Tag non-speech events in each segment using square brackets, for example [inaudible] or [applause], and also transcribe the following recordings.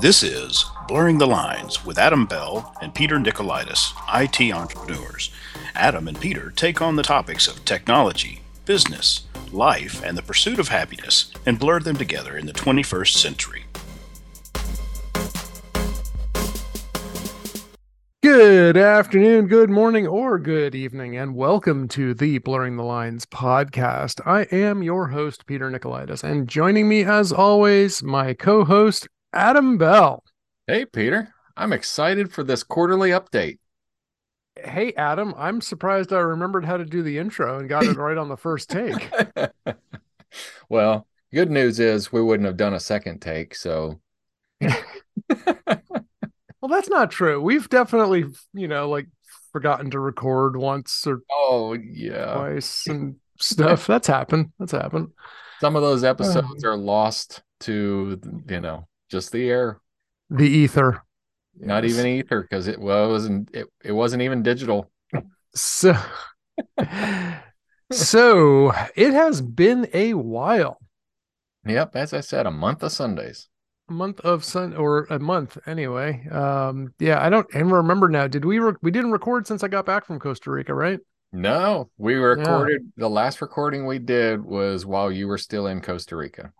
This is Blurring the Lines with Adam Bell and Peter Nikolaidis, IT entrepreneurs. Adam and Peter take on the topics of technology, business, life, and the pursuit of happiness and blur them together in the 21st century. Good afternoon, good morning, or good evening, and welcome to the Blurring the Lines podcast. I am your host, Peter Nikolaidis, and joining me, as always, my co host, Adam Bell. Hey, Peter. I'm excited for this quarterly update. Hey, Adam. I'm surprised I remembered how to do the intro and got it right on the first take. [laughs] well, good news is we wouldn't have done a second take. So, [laughs] well, that's not true. We've definitely, you know, like forgotten to record once or oh yeah twice and stuff. That's happened. That's happened. Some of those episodes um, are lost to you know just the air, the ether. Not yes. even ether because it wasn't it, it wasn't even digital. So [laughs] so it has been a while. Yep, as I said, a month of Sundays. A month of sun or a month anyway. Um yeah, I don't even remember now. Did we re- we didn't record since I got back from Costa Rica, right? No, we recorded yeah. the last recording we did was while you were still in Costa Rica.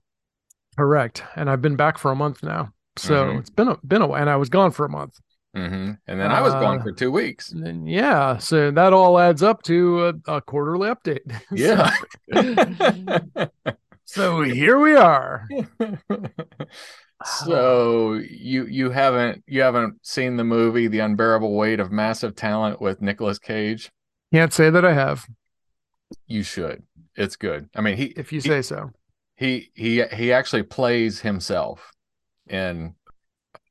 Correct. And I've been back for a month now. So mm-hmm. it's been a been a while, and I was gone for a month. Mm-hmm. And then I was uh, gone for two weeks. And yeah, so that all adds up to a, a quarterly update. [laughs] Yeah. [laughs] so here we are. [laughs] so you you haven't you haven't seen the movie The Unbearable Weight of Massive Talent with Nicolas Cage? Can't say that I have. You should. It's good. I mean, he if you he, say so. He he he actually plays himself and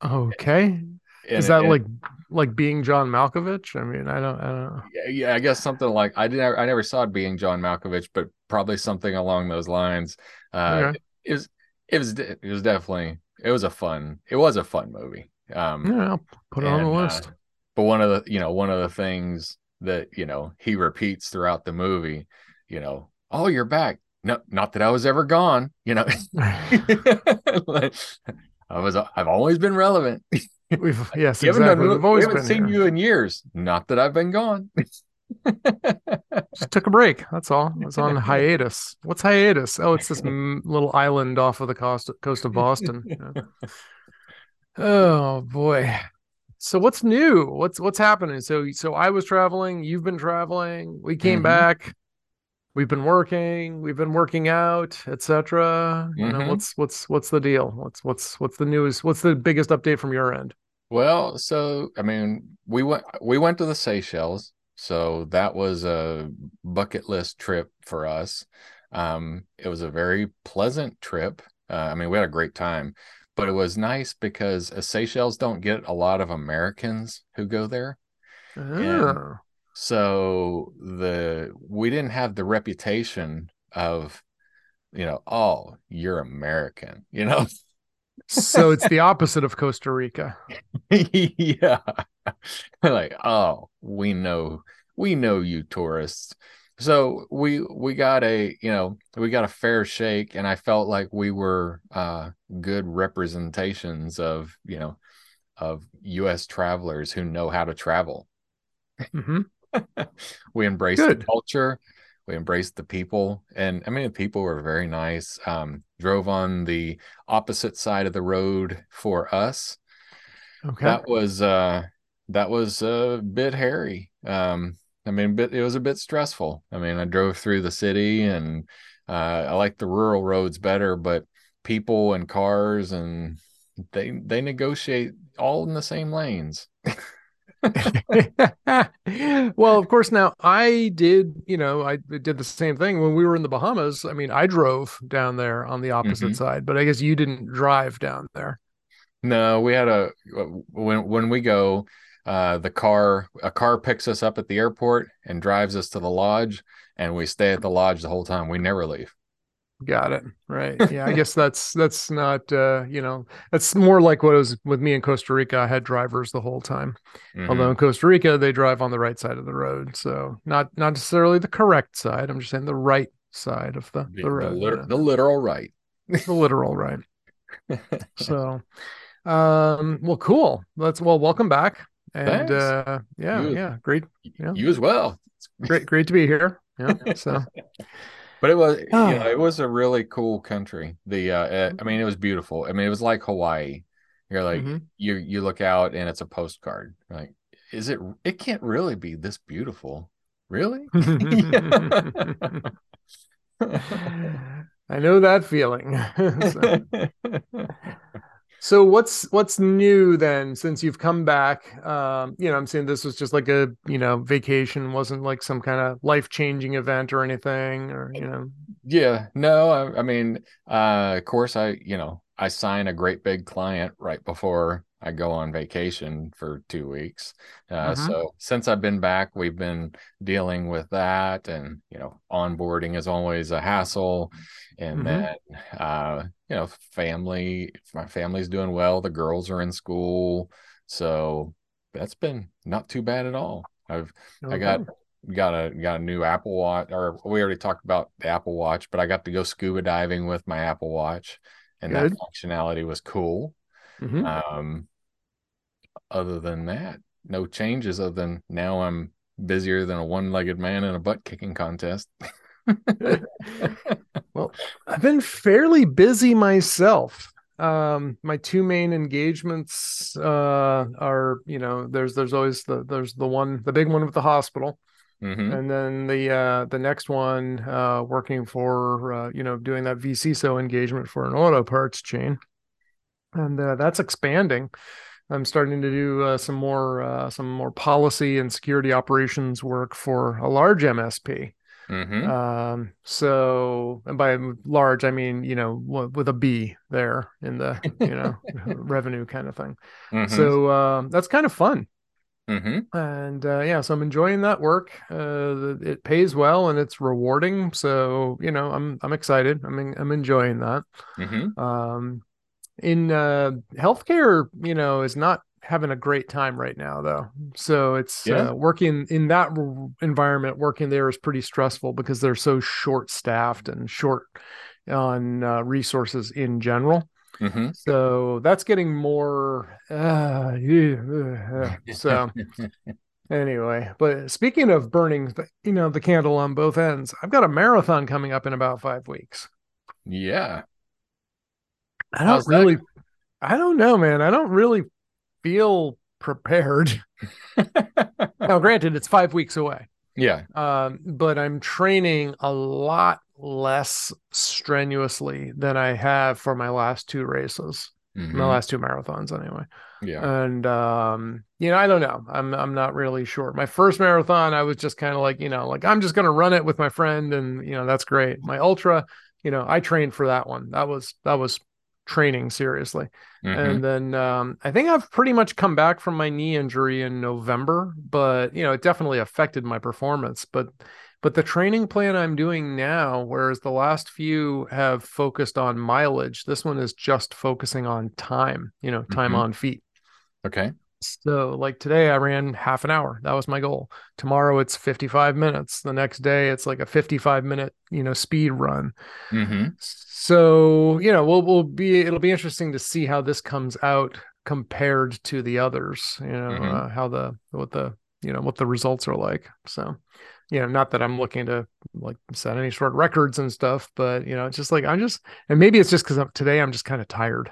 okay. is that like like being john malkovich? I mean i don't i don't know. Yeah, yeah i guess something like i didn't i never saw it being john malkovich but probably something along those lines. Uh okay. it, was it was it was definitely it was a fun it was a fun movie. Um yeah I'll put it and, on the list uh, but one of the you know one of the things that you know he repeats throughout the movie you know oh you're back no not that i was ever gone you know [laughs] [laughs] I was I've always been relevant. [laughs] We've yes, exactly. Done, We've always we haven't seen here. you in years. Not that I've been gone. Just took a break. That's all. I was on hiatus. What's hiatus? Oh, it's this little island off of the coast coast of Boston. oh boy. So what's new? What's what's happening? So so I was traveling. You've been traveling. We came mm-hmm. back we've been working we've been working out etc you mm-hmm. know what's what's what's the deal? What's what's what's the news? What's the biggest update from your end? Well so i mean we went we went to the seychelles so that was a bucket list trip for us. Um it was a very pleasant trip. Uh, i mean we had a great time but it was nice because uh, seychelles don't get a lot of americans who go there. Oh. So the we didn't have the reputation of, you know, oh, you're American, you know. so it's [laughs] the opposite of Costa Rica. yeah. [laughs] like, oh, we know we know you tourists. So we we got a, you know, we got a fair shake and I felt like we were uh good representations of, you know, of US travelers who know how to travel. Mm-hmm. [laughs] we embraced Good. the culture we embraced the people and i mean the people were very nice um, drove on the opposite side of the road for us. Okay. That was uh that was a bit hairy um i mean bit it was a bit stressful. I mean i drove through the city and uh, i like the rural roads better but people and cars and they they negotiate all in the same lanes [laughs] [laughs] well, of course, now I did, you know, I did the same thing when we were in the Bahamas. I mean, I drove down there on the opposite mm-hmm. side, but I guess you didn't drive down there. No, we had a when when we go, uh, the car a car picks us up at the airport and drives us to the lodge, and we stay at the lodge the whole time. We never leave. Got it. Right. [laughs] Yeah. I guess that's that's not uh, you know, that's more like what it was with me in Costa Rica. I had drivers the whole time. Mm-hmm. Although in Costa Rica they drive on the right side of the road. So not not necessarily the correct side. I'm just saying the right side of the, the, the road. The, liter- the literal right. the literal right. [laughs] so Um, well, cool. Let's well, welcome back. And Thanks. uh yeah, you, yeah, great. Yeah. You as well. great, great to be here. Yeah. So [laughs] but it was oh. you know, it was a really cool country. The uh eh, I mean it was beautiful. I mean it was like Hawaii. You're like mm-hmm. you you look out and it's a postcard. Like, is it it can't really be this beautiful. Really? [laughs] [laughs] I know that feeling. [laughs] so. So. what's what's new then since you've come back? Um, you know, I'm saying this was just like a you know vacation, wasn't like some kind of life changing event or anything, or you know. Yeah, no, I, I mean, uh, of course, I you know I sign a great big client right before I go on vacation for two weeks. Uh, mm-hmm. So since I've been back, we've been dealing with that, and you know, onboarding is always a hassle. And mm-hmm. then, uh, you know, family, my family's doing well. The girls are in school, so that's been not too bad at all. I've okay. I got got a got a new Apple Watch, or we already talked about the Apple Watch, but I got to go scuba diving with my Apple Watch, and Good. that functionality was cool. Mm-hmm. Um, other than that, no changes other than now I'm busier than a one-legged man in a butt kicking contest. [laughs] well, I've been fairly busy myself. Um, my two main engagements uh, are, you know, there's there's always the there's the one the big one with the hospital, mm-hmm. and then the uh, the next one uh, working for uh, you know doing that vCISO engagement for an auto parts chain, and uh, that's expanding. I'm starting to do uh, some more uh, some more policy and security operations work for a large MSP. Mm-hmm. Um, so, and by large, I mean you know with a B there in the you know [laughs] revenue kind of thing. Mm-hmm. So um, that's kind of fun. Mm-hmm. And uh, yeah, so I'm enjoying that work. Uh, it pays well and it's rewarding. So you know, I'm I'm excited. I'm in, I'm enjoying that. Mm-hmm. Um, in uh, healthcare, you know, is not having a great time right now though. So it's yeah. uh, working in that environment. Working there is pretty stressful because they're so short staffed and short on uh, resources in general. Mm-hmm. So that's getting more. Uh, so [laughs] anyway, but speaking of burning, you know, the candle on both ends, I've got a marathon coming up in about five weeks. Yeah, I don't How's really. I don't know, man. I don't really feel prepared. [laughs] now, granted, it's five weeks away. Yeah. Um, but I'm training a lot less strenuously than I have for my last two races, mm-hmm. my last two marathons, anyway. Yeah. And um, you know, I don't know. I'm I'm not really sure. My first marathon, I was just kind of like, you know, like I'm just gonna run it with my friend, and you know, that's great. My ultra, you know, I trained for that one. That was that was training seriously. Mm-hmm. And then um, I think I've pretty much come back from my knee injury in November, but you know, it definitely affected my performance. But but the training plan I'm doing now, whereas the last few have focused on mileage, this one is just focusing on time, you know, time mm-hmm. on feet. Okay. So, like today, I ran half an hour. That was my goal. Tomorrow, it's 55 minutes. The next day, it's like a 55 minute, you know, speed run. Mm-hmm. So, you know, we'll we'll be it'll be interesting to see how this comes out compared to the others. You know, mm-hmm. uh, how the what the you know what the results are like. So, you know, not that I'm looking to like set any short records and stuff, but you know, it's just like I'm just, and maybe it's just because today I'm just kind of tired.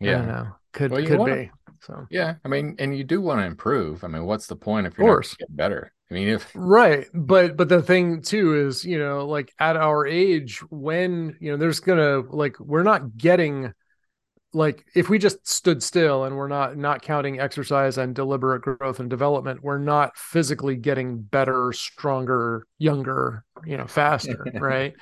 Yeah, know, could well, could wanna, be. So yeah, I mean, and you do want to improve. I mean, what's the point if you're not get better? I mean, if right, but but the thing too is, you know, like at our age, when you know, there's gonna like we're not getting like if we just stood still and we're not not counting exercise and deliberate growth and development we're not physically getting better stronger younger you know faster [laughs] right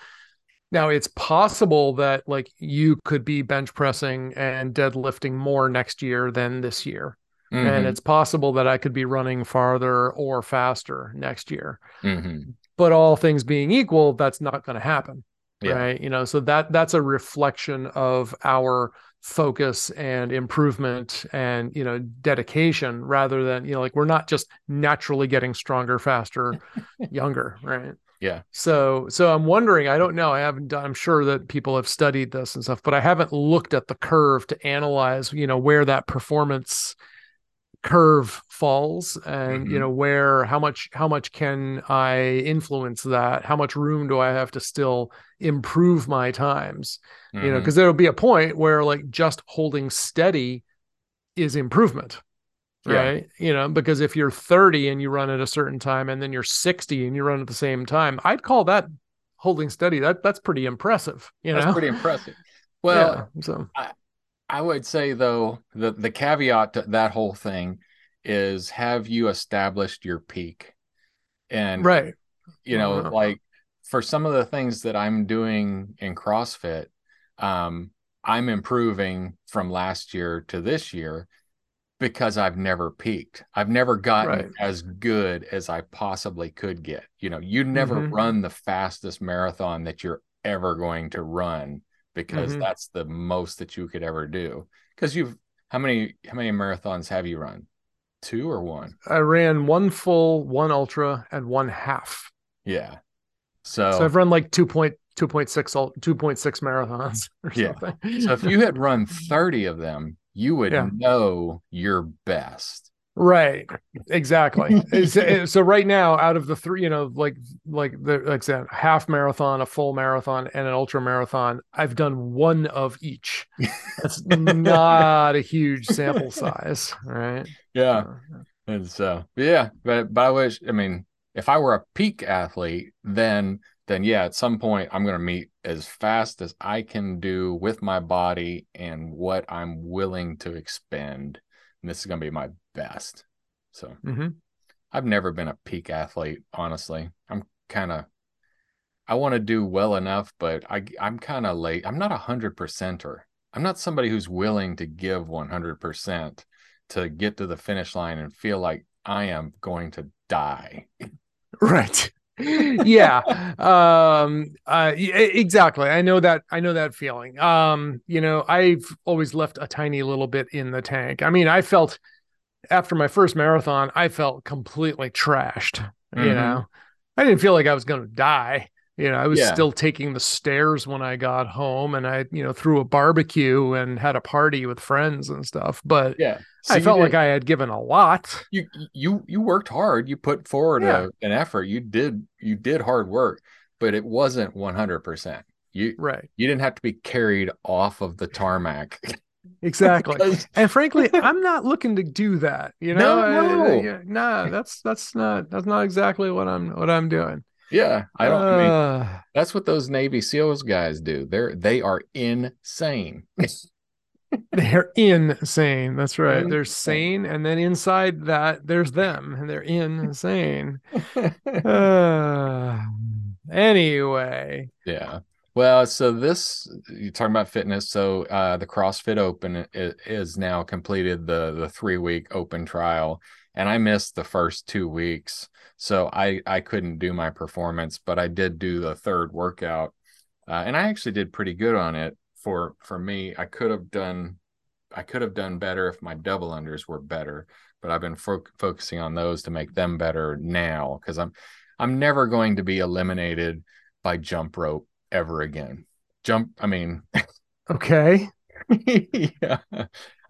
now it's possible that like you could be bench pressing and deadlifting more next year than this year. Mm-hmm. And it's possible that I could be running farther or faster next year. Mm-hmm. But all things being equal, that's not going to happen. Yeah. Right. You know, so that that's a reflection of our focus and improvement and you know dedication rather than you know like we're not just naturally getting stronger faster [laughs] younger right Yeah. So so I'm wondering, I don't know. I haven't done I'm sure that people have studied this and stuff, but I haven't looked at the curve to analyze, you know, where that performance curve falls and mm-hmm. you know where how much how much can i influence that how much room do i have to still improve my times mm-hmm. you know because mm-hmm. there'll be a point where like just holding steady is improvement right yeah. you know because if you're 30 and you run at a certain time and then you're 60 and you run at the same time i'd call that holding steady that that's pretty impressive you that's pretty impressive [laughs] well yeah, so I, I would say though the the caveat to that whole thing is have you established your peak? And right, you know, uh-huh. like for some of the things that I'm doing in CrossFit, um, I'm improving from last year to this year because I've never peaked. I've never gotten right. as good as I possibly could get. You know, you never mm-hmm. run the fastest marathon that you're ever going to run because mm-hmm. that's the most that you could ever do. Because you've how many how many marathons have you run? Two or one? I ran one full, one ultra, and one half. Yeah. So, so I've run like 2.2.6 2.6 marathons. [laughs] yeah. so if you had run 30 of them, you would yeah. know your best. Right. Exactly. [laughs] so right now, out of the three, you know, like like the like said, half marathon, a full marathon, and an ultra marathon, I've done one of each. That's [laughs] not a huge sample size, right? Yeah. And so yeah, but but I wish I mean, if I were a peak athlete, then then yeah, at some point I'm gonna meet as fast as I can do with my body and what I'm willing to expend. And this is gonna be my best. So mm-hmm. I've never been a peak athlete, honestly. I'm kind of I want to do well enough, but I I'm kind of late. I'm not a hundred percenter. I'm not somebody who's willing to give 100 percent to get to the finish line and feel like I am going to die. [laughs] Right. Yeah um uh exactly i know that i know that feeling um you know i've always left a tiny little bit in the tank i mean i felt after my first marathon, I felt completely trashed. Mm-hmm. You know, I didn't feel like I was going to die. You know, I was yeah. still taking the stairs when I got home and I, you know, threw a barbecue and had a party with friends and stuff. But yeah, so I felt did, like I had given a lot. You, you, you worked hard. You put forward yeah. a, an effort. You did, you did hard work, but it wasn't 100%. You, right. You didn't have to be carried off of the tarmac. [laughs] Exactly. and frankly, [laughs] I'm not looking to do that. You know, no, no. I, I, nah, that's that's not that's not exactly what I'm what I'm doing. Yeah, I don't. Uh, I mean, that's what those Navy SEALs guys do. They're they are insane. [laughs] they're insane. That's right. Insane. They're sane, and then inside that, there's them, and they're insane. [laughs] uh, anyway. Yeah. Well, so this you're talking about fitness. So uh, the CrossFit Open is now completed the the three week open trial, and I missed the first two weeks, so I I couldn't do my performance, but I did do the third workout, uh, and I actually did pretty good on it for for me. I could have done I could have done better if my double unders were better, but I've been fo- focusing on those to make them better now because I'm I'm never going to be eliminated by jump rope ever again. Jump, I mean, [laughs] okay. [laughs] yeah.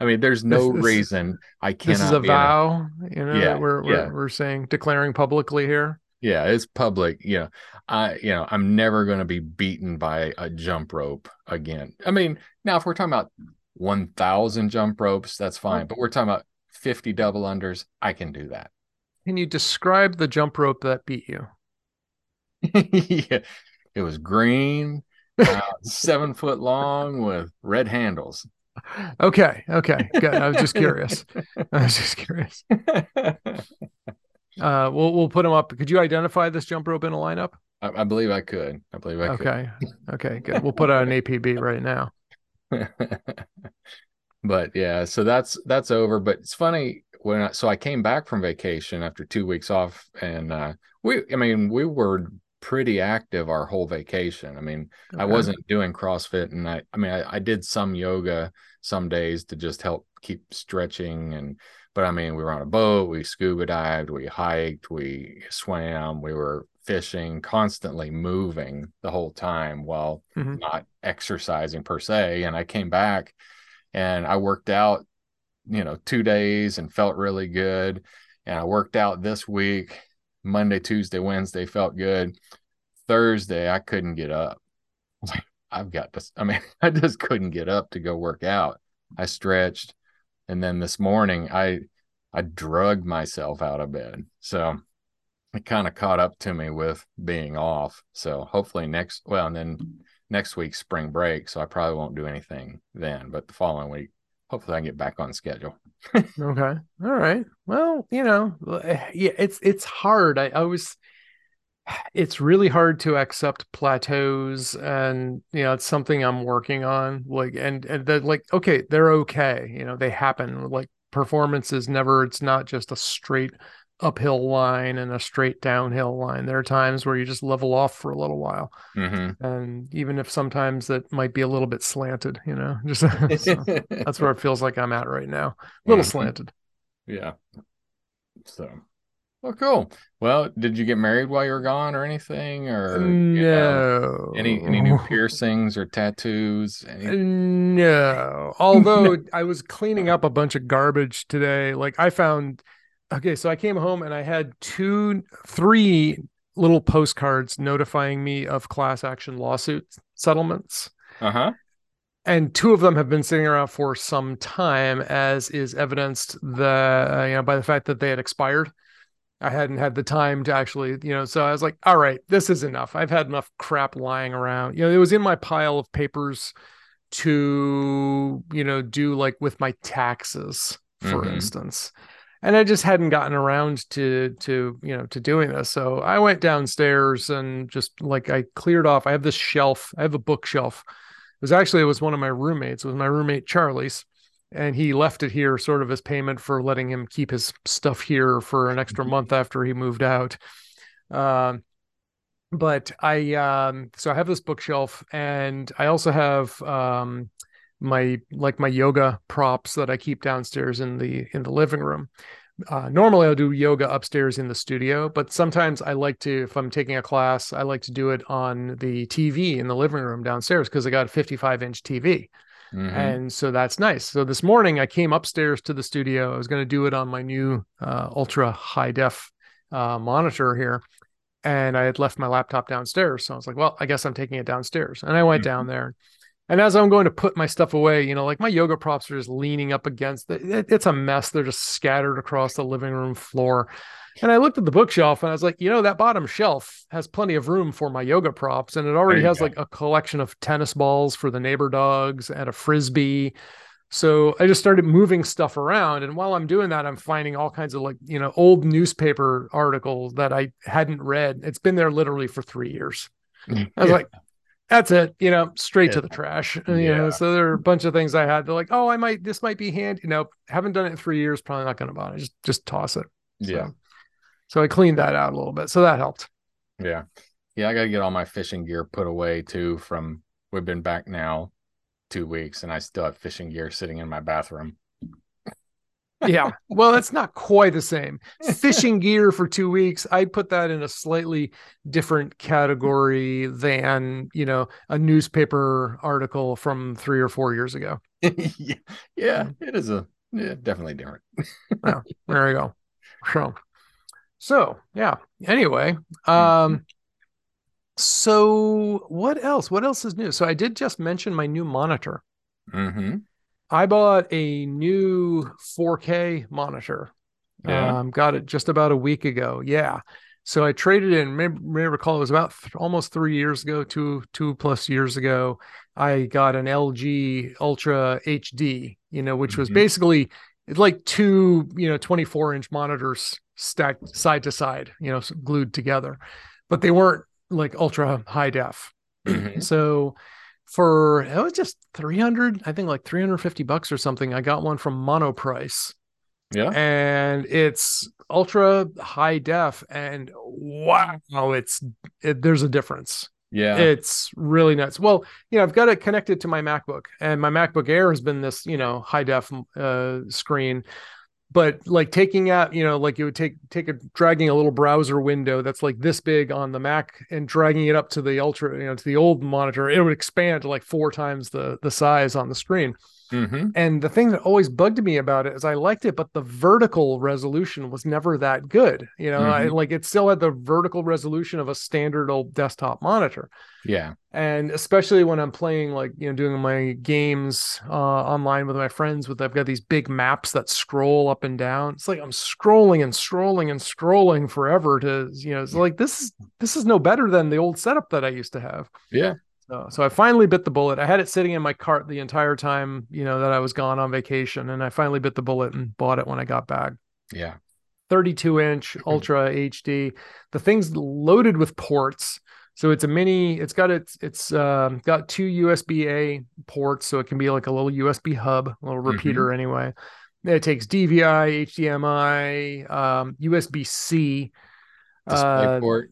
I mean, there's no this, reason I can't. This is a vow, you know. Yeah, we're we're, yeah. we're saying declaring publicly here. Yeah, it's public. Yeah, I you know I'm never going to be beaten by a jump rope again. I mean, now if we're talking about 1,000 jump ropes, that's fine. But we're talking about 50 double unders. I can do that. Can you describe the jump rope that beat you? [laughs] yeah. It was green, uh, seven foot long with red handles. Okay. Okay. Good. I was just curious. I was just curious. [laughs] Uh, we'll we'll put them up. Could you identify this jump rope in a lineup? I, I believe I could. I believe I okay. could. Okay. Okay. Good. We'll put out an APB right now. [laughs] but yeah, so that's that's over. But it's funny when I, so I came back from vacation after two weeks off, and uh, we I mean we were pretty active our whole vacation. I mean, okay. I wasn't doing CrossFit and I I mean I, I, did some yoga some days to just help keep stretching and but I mean we were on a boat, we scuba dived, we hiked, we swam, we were fishing, constantly moving the whole time while mm-hmm. not exercising per se. And I came back and I worked out, you know, two days and felt really good. And I worked out this week, Monday, Tuesday, Wednesday, felt good. Thursday, I couldn't get up. [laughs] I've got this. I mean, [laughs] I just couldn't get up to go work out. I stretched. And then this morning, I, I drugged myself out of bed. So it kind of caught up to me with being off. So hopefully next, well, and then next week spring break. So I probably won't do anything then, but the following week, hopefully I get back on schedule. okay. All right. Well, you know, eh, yeah, it's, it's hard. I, I was, it's really hard to accept plateaus and you know it's something i'm working on like and and that like okay they're okay you know they happen like performance is never it's not just a straight uphill line and a straight downhill line there are times where you just level off for a little while mm-hmm. and even if sometimes that might be a little bit slanted you know [laughs] just [laughs] so that's where it feels like i'm at right now a little mm-hmm. slanted yeah so well, cool. Well, did you get married while you were gone or anything? Or no. You know, any any new [laughs] piercings or tattoos? No. Although I was cleaning up a bunch of garbage today. Like I found okay, so I came home and I had two three little postcards notifying me of class action lawsuit settlements. Uh-huh and two of them have been sitting around for some time, as is evidenced the uh, you know by the fact that they had expired. I hadn't had the time to actually, you know, so I was like, all right, this is enough. I've had enough crap lying around. You know, it was in my pile of papers to, you know, do like with my taxes, for mm-hmm. instance. And I just hadn't gotten around to to, you know, to doing this. So I went downstairs and just like I cleared off. I have this shelf. I have a bookshelf. It was actually it was one of my roommates. It was my roommate Charlie's and he left it here sort of as payment for letting him keep his stuff here for an extra mm-hmm. month after he moved out. Um, but I um, so I have this bookshelf, and I also have um, my like my yoga props that I keep downstairs in the in the living room. Uh, normally I'll do yoga upstairs in the studio, but sometimes I like to, if I'm taking a class, I like to do it on the TV in the living room downstairs because I got a 55 inch TV. Mm-hmm. And so that's nice. So this morning I came upstairs to the studio. I was going to do it on my new uh, ultra high def uh, monitor here. And I had left my laptop downstairs. So I was like, well, I guess I'm taking it downstairs. And I went mm-hmm. down there. And as I'm going to put my stuff away, you know, like my yoga props are just leaning up against it. It's a mess. They're just scattered across the living room floor. And I looked at the bookshelf and I was like, you know, that bottom shelf has plenty of room for my yoga props. And it already has go. like a collection of tennis balls for the neighbor dogs and a frisbee. So I just started moving stuff around. And while I'm doing that, I'm finding all kinds of like, you know, old newspaper articles that I hadn't read. It's been there literally for three years. Mm, I was yeah. like, that's it, you know, straight yeah. to the trash. Uh, you yeah. know, so there are a bunch of things I had. They're like, oh, I might, this might be handy. You know, haven't done it in three years, probably not going to buy it. Just, just toss it. So. Yeah. So I cleaned that out a little bit. So that helped. Yeah. Yeah. I got to get all my fishing gear put away too from we've been back now two weeks and I still have fishing gear sitting in my bathroom. Yeah. Well, it's not quite the same. Fishing gear for two weeks, I put that in a slightly different category than, you know, a newspaper article from three or four years ago. [laughs] yeah. yeah, it is a yeah, definitely different. [laughs] yeah, there you go. So so yeah. Anyway, um, so what else? What else is new? So I did just mention my new monitor. Mm-hmm. I bought a new 4K monitor. Yeah. Um, got it just about a week ago. Yeah. So I traded in. May, may recall it was about th- almost three years ago, two two plus years ago. I got an LG Ultra HD, you know, which mm-hmm. was basically like two, you know, 24 inch monitors stacked side to side, you know, glued together, but they weren't like ultra high def. Mm-hmm. So for it was just 300, I think like 350 bucks or something. I got one from Monoprice. Yeah. And it's ultra high def and wow, it's it, there's a difference. Yeah. It's really nuts. Well, you know, I've got it connected to my MacBook and my MacBook Air has been this, you know, high def uh, screen but like taking out you know like you would take take a dragging a little browser window that's like this big on the mac and dragging it up to the ultra you know to the old monitor it would expand to like four times the the size on the screen Mm-hmm. and the thing that always bugged me about it is I liked it, but the vertical resolution was never that good. You know, I, Mhm. like it still had the vertical resolution of a standard old desktop monitor. Yeah. And especially when I'm playing, like, you know, doing my games uh, online with my friends, with I've got these big maps that scroll up and down. It's like I'm scrolling and scrolling and scrolling forever to, you know, it's like this is this is no better than the old setup that I used to have. Yeah. So, so I finally bit the bullet. I had it sitting in my cart the entire time, you know, that I was gone on vacation, and I finally bit the bullet and bought it when I got back. Yeah. 32 inch Ultra HD. The thing's loaded with ports. So it's a mini. It's got its it's um, got two USB A ports, so it can be like a little USB hub, a little repeater anyway. It takes DVI, HDMI, um, USB C, Display port.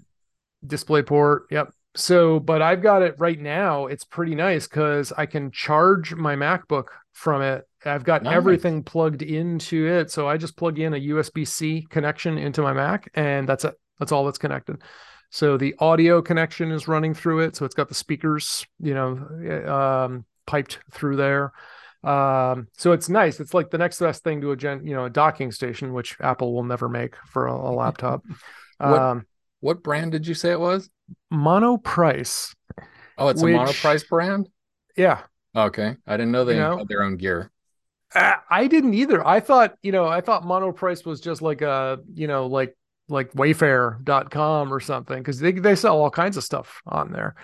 display port. Yep. So, but I've got it right now. It's pretty nice because I can charge my MacBook from it. I've got Nice. everything plugged into it. So I just plug in a USB C connection into my Mac, and that's it. That's all that's connected. So the audio connection is running through it. So it's got the speakers, you know, um, piped through there. Um, so it's nice. It's like the next best thing to a gen, you know, a docking station, which Apple will never make for a, a laptop. Um, What brand did you say it was? Monoprice. Oh, it's Which- a monoprice brand. Yeah. Okay, I didn't know they You know? had their own gear. I I didn't either. I thought, you know, I thought Monoprice was just like a, you know, like like wayfair.com or something because they, they sell all kinds of stuff on there.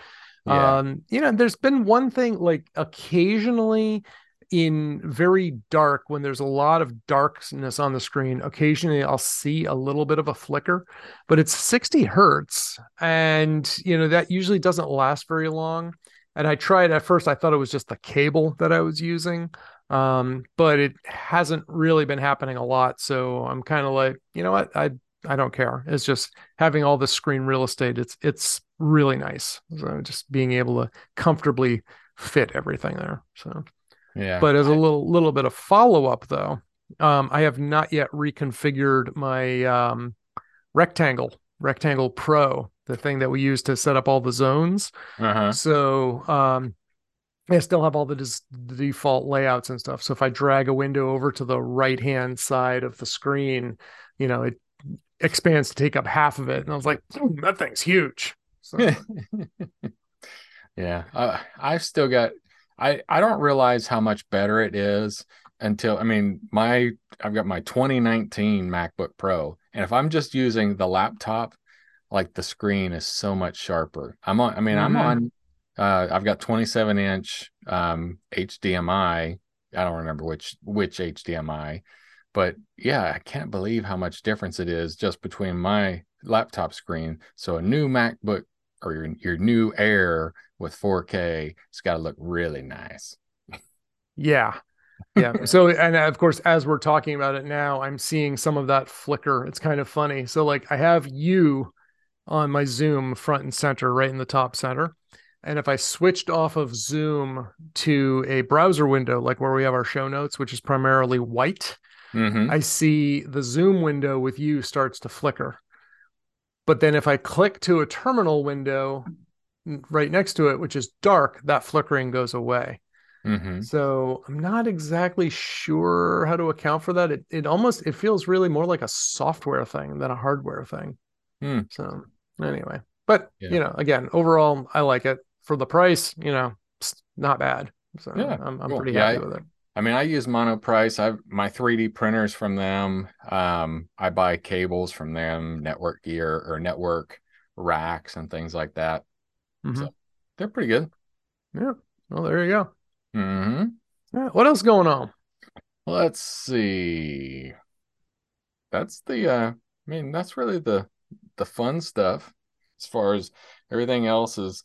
Yeah. Um, you know, there's been one thing like occasionally in very dark when there's a lot of darkness on the screen, occasionally I'll see a little bit of a flicker, but it's 60 hertz and you know that usually doesn't last very long. And I tried at first I thought it was just the cable that I was using. Um, but it hasn't really been happening a lot, so I'm kind of like, you know what? I I don't care. It's just having all this screen real estate. It's it's really nice. So just being able to comfortably fit everything there. So, yeah. but as a little little bit of follow up though, um, I have not yet reconfigured my um, rectangle rectangle pro, the thing that we use to set up all the zones. uh-huh. So um, I still have all the, dis- the default layouts and stuff. So if I drag a window over to the right hand side of the screen, you know, it expands to take up half of it. And I was like, "Hmm, that thing's huge. So, [laughs] yeah. Uh, I've still got. I I don't realize how much better it is until I mean my I've got my 2019 MacBook Pro, and if I'm just using the laptop, like the screen is so much sharper. I'm on. I mean, I'm Mhm. on. Uh, I've got 27 inch um, HDMI. I don't remember which which HDMI, but yeah, I can't believe how much difference it is just between my laptop screen. So a new MacBook or your your new Air with 4K, it's got to look really nice. yeah. Yeah. [laughs] So, and of course, as we're talking about it now, I'm seeing some of that flicker. It's kind of funny. So, like, I have you on my Zoom front and center, right in the top center. And if I switched off of Zoom to a browser window, like where we have our show notes, which is primarily white, Mm-hmm. I see the Zoom window with you starts to flicker. But then if I click to a terminal window right next to it, which is dark, that flickering goes away. Mm-hmm. So I'm not exactly sure how to account for that. It it almost it feels really more like a software thing than a hardware thing. Hmm. So anyway, but Yeah. you know, again, overall, I like it for the price. You know, not bad. So Yeah, I'm I'm cool. pretty Yeah, happy I- with it. I mean, I use Monoprice. I've my 3D printers from them. Um, I buy cables from them, network gear or network racks and things like that. Mhm. So they're pretty good. Yeah. Well, there you go. hmm Yeah. What else going on? Let's see. That's the uh I mean, that's really the the fun stuff. As far as everything else is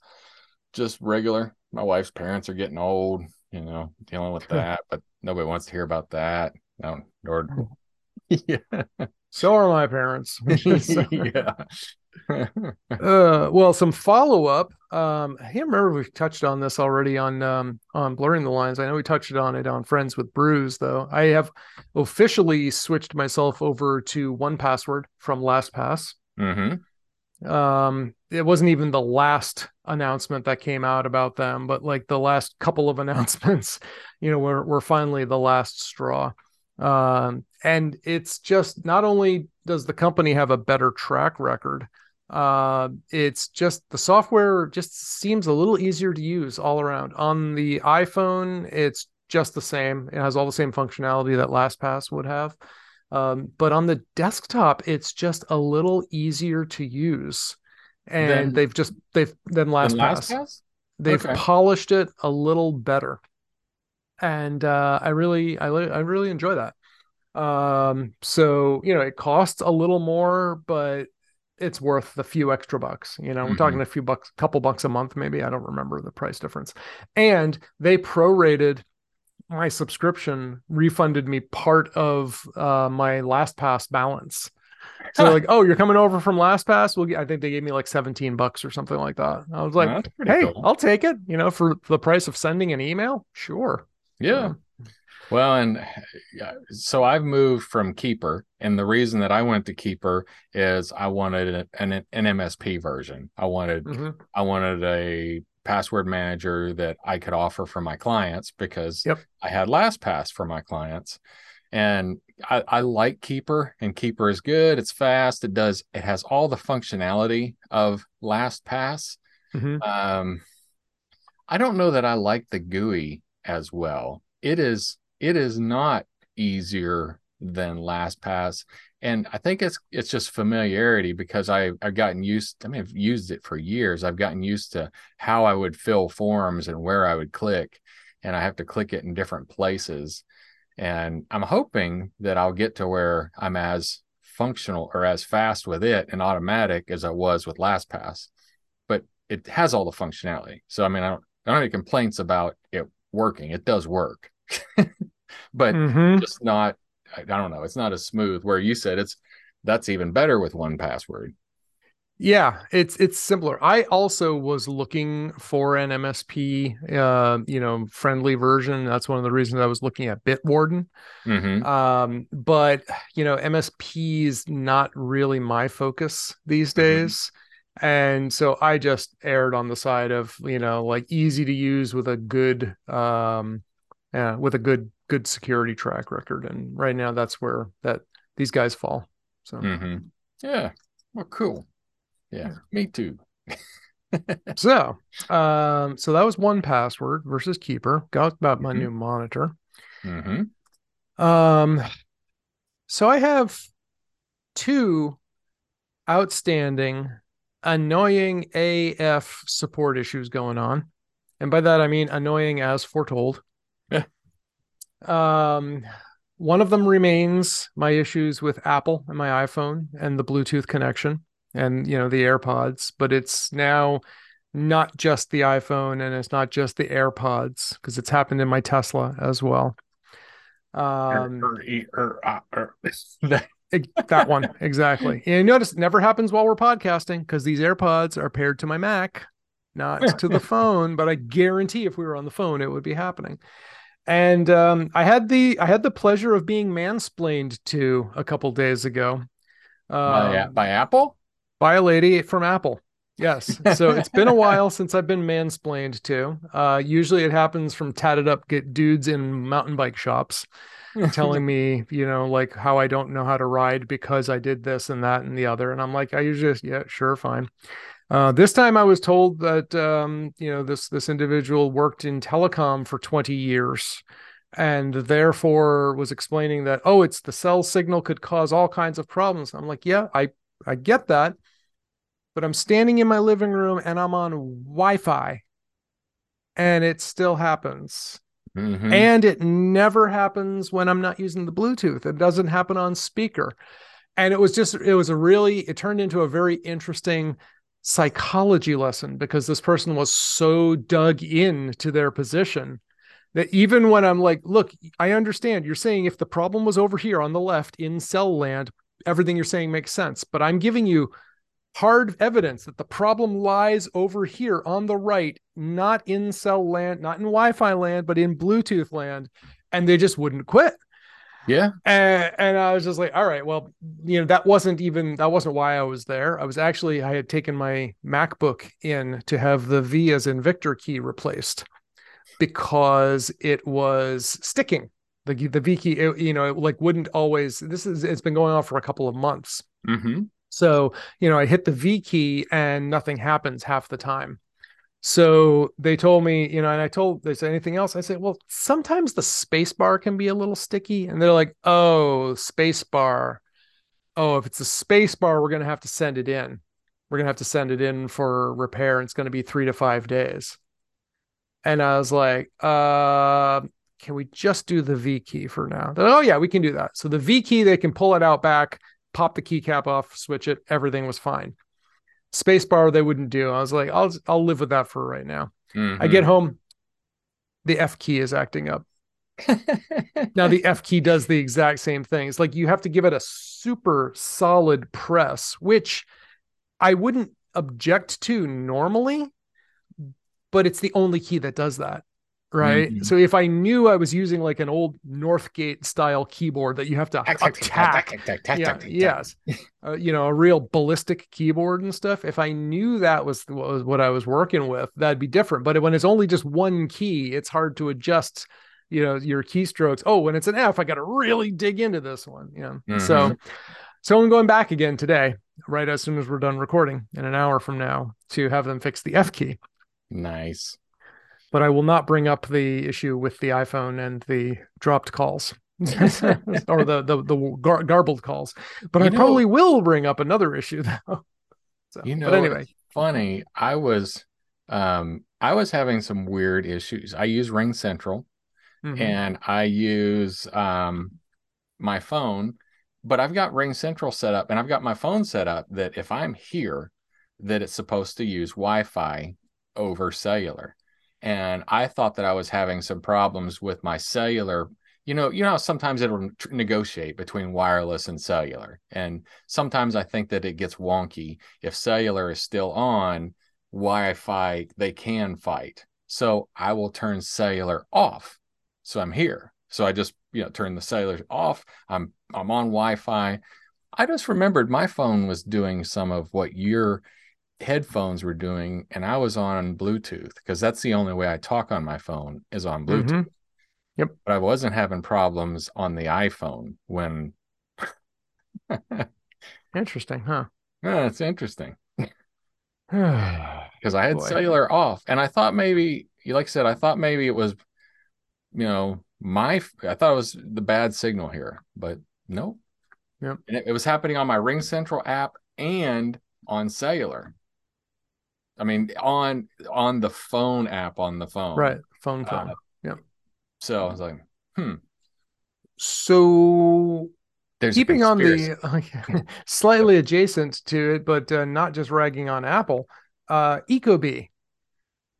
just regular. My wife's parents are getting old, you know, dealing with that, but nobody wants to hear about that. No, nor [laughs] yeah. So are my parents. [laughs] [laughs] Yeah. uh, well, some follow up. Um, I can't remember if we touched on this already on um, on blurring the lines. I know we touched on it on Friends with Brews, though. I have officially switched myself over to 1Password from LastPass. Mm-hmm. Um, it wasn't even the last announcement that came out about them, but like the last couple of [laughs] announcements, you know, were were finally the last straw. Um, and it's just not only does the company have a better track record, uh, it's just the software just seems a little easier to use all around. On the iPhone, it's just the same. It has all the same functionality that LastPass would have. Um, but on the desktop, it's just a little easier to use. And then, they've just they've then LastPass. LastPass? They've okay. polished it a little better. And uh, I really I, I really enjoy that. Um, so you know, it costs a little more, but it's worth the few extra bucks. You know, we're mm-hmm. talking a few bucks, couple bucks a month, maybe. I don't remember the price difference. And they prorated my subscription, refunded me part of uh, my LastPass balance. So like, oh, you're coming over from LastPass? Well, I think they gave me like 17 bucks or something like that. I was like, hey, cool. I'll take it. You know, for the price of sending an email, sure. Yeah. Well, and so I've moved from Keeper, and the reason that I went to Keeper is I wanted an, an, an MSP version. I wanted mm-hmm. I wanted a password manager that I could offer for my clients because yep. I had LastPass for my clients, and I, I like Keeper, and Keeper is good. It's fast. It does. It has all the functionality of LastPass. Mm-hmm. Um, I don't know that I like the GUI as well. It is it is not easier than LastPass. And I think it's it's just familiarity because I I've gotten used. I mean, I've used it for years. I've gotten used to how I would fill forms and where I would click, and I have to click it in different places. And I'm hoping that I'll get to where I'm as functional or as fast with it and automatic as I was with LastPass. But it has all the functionality. So I mean, I don't, I don't have any complaints about it working. It does work. [laughs] but mm-hmm. just not I, don't know it's not as smooth where you said it's that's even better with 1Password yeah it's it's simpler i also was looking for an msp uh you know friendly version that's one of the reasons i was looking at bitwarden mm-hmm. um but you know msp is not really my focus these mm-hmm. days mm-hmm. and so i just erred on the side of you know like easy to use with a good um yeah with a good good security track record, and right now that's where that these guys fall. So mm-hmm. yeah, well, cool. Yeah, yeah. me too. [laughs] so, um, so that was 1Password versus keeper. Got about my mm-hmm. new monitor. Mm-hmm. Um, so I have two outstanding, annoying AF support issues going on, and by that I mean annoying as foretold. Um, one of them remains my issues with Apple and my iPhone and the Bluetooth connection and you know the AirPods, but it's now not just the iPhone and it's not just the AirPods because it's happened in my Tesla as well. Um, [laughs] that one exactly. And you notice it never happens while we're podcasting because these AirPods are paired to my Mac, not to the [laughs] phone. But I guarantee if we were on the phone, it would be happening and um, I had the I had the pleasure of being mansplained to a couple days ago by, um, by Apple by a lady from Apple. Yes, so it's been a [laughs] while since I've been mansplained to. Uh, usually, it happens from tatted up get dudes in mountain bike shops telling [laughs] me, you know, like how I don't know how to ride because I did this and that and the other, and I'm like, I usually just yeah, sure, fine. Uh, this time I was told that um, you know this this individual worked in telecom for 20 years and therefore was explaining that oh it's the cell signal could cause all kinds of problems. I'm like, yeah, I I get that. But I'm standing in my living room and I'm on Wi-Fi and it still happens. Mm-hmm. And it never happens when I'm not using the Bluetooth. It doesn't happen on speaker. And it was just, it was a really, it turned into a very interesting psychology lesson because this person was so dug in to their position that even when I'm like, look, I understand you're saying if the problem was over here on the left in cell land, everything you're saying makes sense, but I'm giving you hard evidence that the problem lies over here on the right, not in cell land, not in Wi Fi land, but in Bluetooth land. And they just wouldn't quit. Yeah. And, and I was just like, all right, well, you know, that wasn't even, that wasn't why I was there. I was actually, I had taken my MacBook in to have the V as in Victor key replaced because it was sticking. The, the V key, it, you know, it like wouldn't always, this is, it's been going on for a couple of months. Mm-hmm. So, you know, I hit the V key and nothing happens half the time. So they told me, you know, and I told they said anything else. I said, well, sometimes the space bar can be a little sticky. And they're like, oh, space bar. Oh, if it's a space bar, we're gonna have to send it in. We're gonna have to send it in for repair. And it's gonna be three to five days. And I was like, uh, can we just do the V key for now? Like, oh yeah, we can do that. So the V key, they can pull it out back, pop the keycap off, switch it, everything was fine spacebar they wouldn't do. I was like, I'll I'll live with that for right now. Mm-hmm. I get home, the F key is acting up. now the F key does the exact same thing. It's like you have to give it a super solid press, which I wouldn't object to normally, but it's the only key that does that right? Mm-hmm. So if I knew I was using like an old Northgate style keyboard that you have to attack, yeah, yes, uh, you know, a real ballistic keyboard and stuff. If I knew that was, was what I was working with, that'd be different. But when it's only just one key, it's hard to adjust. You know your keystrokes. Oh, when it's an F, I got to really dig into this one. You know, mm-hmm. so so I'm going back again today, right as soon as we're done recording in an hour from now, to have them fix the F key. Nice but I will not bring up the issue with the iPhone and the dropped calls [laughs] or the the, the gar- garbled calls. But you I know, probably will bring up another issue [laughs] though. So, you know, but anyway, funny. I was um I was having some weird issues. I use RingCentral mm-hmm. and I use um my phone, but I've got RingCentral set up and I've got my phone set up that if I'm here, that it's supposed to use Wi-Fi over cellular and I thought that I was having some problems with my cellular. You know, you know, sometimes it'll negotiate between wireless and cellular, and sometimes I think that it gets wonky if cellular is still on. Wi-Fi they can fight, so I will turn cellular off. So I'm here. So I just you know turn the cellular off. I'm I'm on Wi-Fi. I just remembered my phone was doing some of what you're headphones were doing and I was on Bluetooth because that's the only way I talk on my phone is on Bluetooth. Mm-hmm. Yep. But I wasn't having problems on the iPhone when [laughs] Interesting, huh? Yeah, it's interesting. [sighs] Because I had Boy. cellular off and I thought maybe like I said, I thought maybe it was you know, my I thought it was the bad signal here, but no. Yep. And it, it was happening on my RingCentral app and on cellular. I mean, on on the phone app on the phone. Right. Phone phone. Uh, yeah. So I was like, hmm. So There's keeping on the [laughs] slightly adjacent to it, but uh, not just ragging on Apple, uh, Ecobee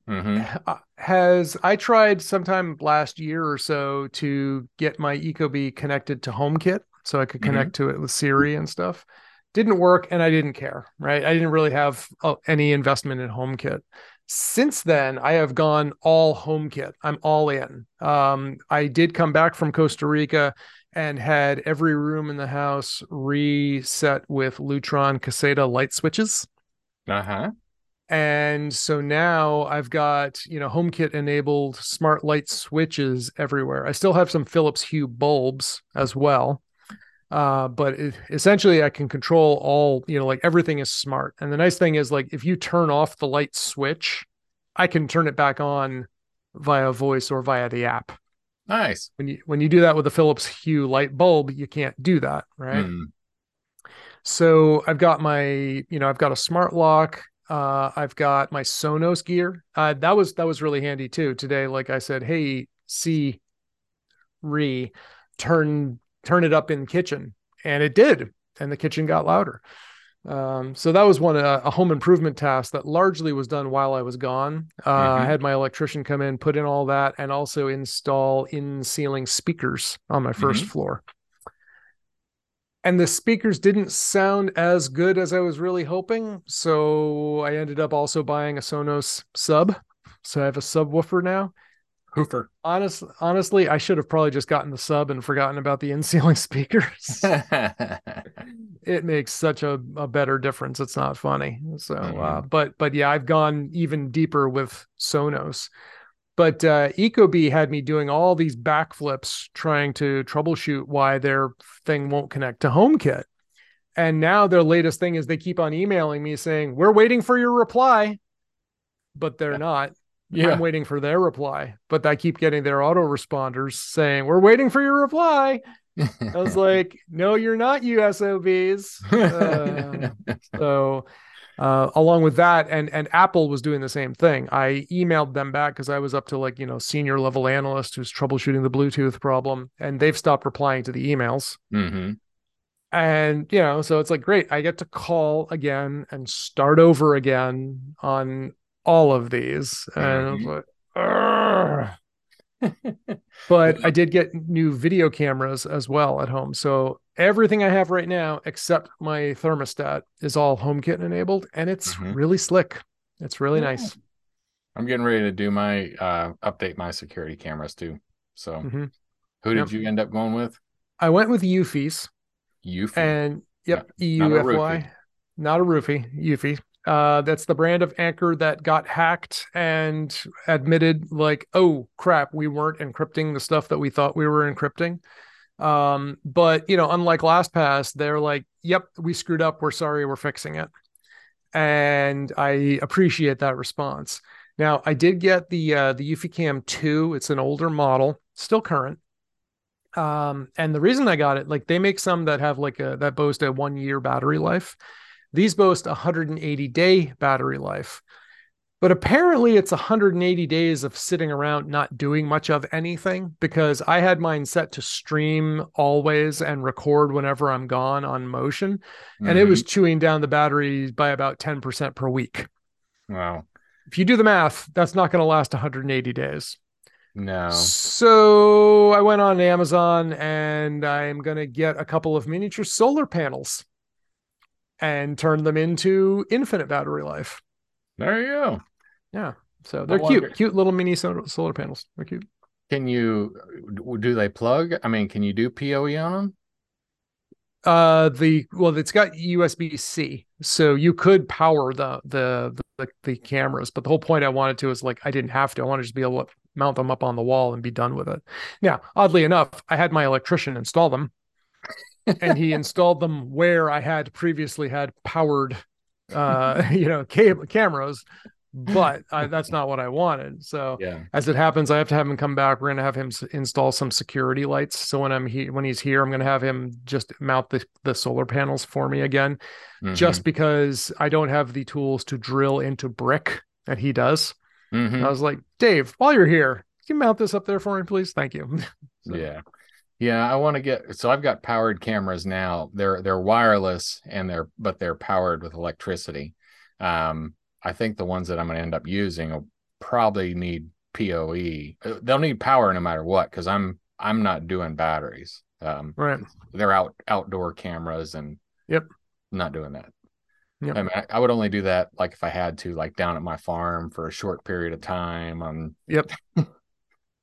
mm-hmm. Uh, has I tried sometime last year or so to get my Ecobee connected to HomeKit so I could mm-hmm. connect mm-hmm. to it with Siri and stuff didn't work and I didn't care, right? I didn't really have uh, any investment in HomeKit. Since then, I have gone all HomeKit. I'm all in. Um, I did come back from Costa Rica and had every room in the house reset with Lutron Caseta light switches. Uh huh. And so now I've got, you know, HomeKit enabled smart light switches everywhere. I still have some Philips Hue bulbs as well. Uh, but it, essentially I can control all, you know, like everything is smart. And the nice thing is like if you turn off the light switch, I can turn it back on via voice or via the app. Nice. When you when you do that with a Philips Hue light bulb, you can't do that, right? Mm. So I've got my, you know, I've got a smart lock. Uh, I've got my Sonos gear. Uh, that was that was really handy too. Today, like I said, hey, see, re, turn turn it up in the kitchen and it did and the kitchen got louder um, so that was one uh, a home improvement task that largely was done while I was gone. Uh, mm-hmm. I had my electrician come in, put in all that, and also install in ceiling speakers on my 1st mm-hmm. floor. and the speakers didn't sound as good as I was really hoping. So I ended up also buying a Sonos sub. So I have a subwoofer now. Honest, honestly, I should have probably just gotten the sub and forgotten about the in-ceiling [laughs] speakers. [laughs] it makes such a, a better difference. It's not funny. So, mm-hmm. uh, but but yeah, I've gone even deeper with Sonos. But uh, Ecobee had me doing all these backflips trying to troubleshoot why their thing won't connect to HomeKit. And now their latest thing is they keep on emailing me saying, We're waiting for your reply, but they're not. Yeah. I'm waiting for their reply, but I keep getting their autoresponders saying, We're waiting for your reply. I was [laughs] like, No, you're not, USOBs. Uh, so uh, along with that, and and Apple was doing the same thing. I emailed them back because I was up to like you know senior level analyst who's troubleshooting the Bluetooth problem, and they've stopped replying to the emails. Mm-hmm. And you know, so it's like great. I get to call again and start over again on all of these, mm-hmm. and like, [laughs] but I did get new video cameras as well at home. So everything I have right now, except my thermostat, is all HomeKit enabled, and it's mm-hmm. really slick. It's really yeah. nice. I'm getting ready to do my uh, update my security cameras too. So, mm-hmm. who did yep. you end up going with? I went with Eufys. Eufy. And yep, yeah, EUFY. Not a roofie, Eufy. Uh, that's the brand of Anker that got hacked and admitted, like, oh crap, we weren't encrypting the stuff that we thought we were encrypting. Um, but you know, unlike LastPass, they're like, yep, we screwed up. We're sorry. We're fixing it. And I appreciate that response. Now, I did get the uh, the EufyCam 2. It's an older model, still current. Um, and the reason I got it, like they make some that have like a that boast a one year battery life. These boast 180 day battery life. But apparently, it's 180 days of sitting around not doing much of anything because I had mine set to stream always and record whenever I'm gone on motion. Mm-hmm. And it was mm-hmm. chewing down the battery by about 10% per week. Wow. If you do the math, that's not going to last 180 days. No. So I went on Amazon and I'm going to get a couple of miniature solar panels and turn them into infinite battery life. There you go. Yeah. So they're cute, cute little mini solar, solar panels. They're cute. Can you do they plug? I mean, can you do PoE on them? Uh, the well, it's got USB C, so you could power the, the the the cameras. But the whole point I wanted to is like I didn't have to. I wanted to just be able to mount them up on the wall and be done with it. Now, oddly enough, I had my electrician install them and he installed them where I had previously had powered, uh, [laughs] you know, cam- cameras. But I, that's not what I wanted. So, yeah. as it happens, I have to have him come back. We're to have him s- install some security lights. So when I'm he- when he's here, I'm to have him just mount the the solar panels for me again, mm-hmm. just because I don't have the tools to drill into brick, and he does. Mm-hmm. I was like, Dave, while you're here, can you mount this up there for me, please? Thank you. [laughs] so. Yeah. Yeah, I want to get so I've got powered cameras now. They're they're wireless and they're but they're powered with electricity. Um, I think the ones that I'm going to end up using will probably need PoE. Uh, they'll need power no matter what because I'm I'm not doing batteries. Um, right. They're out outdoor cameras and yep, not doing that. Yep. I mean, I, I, would only do that like if I had to, like down at my farm for a short period of time. On yep, [laughs]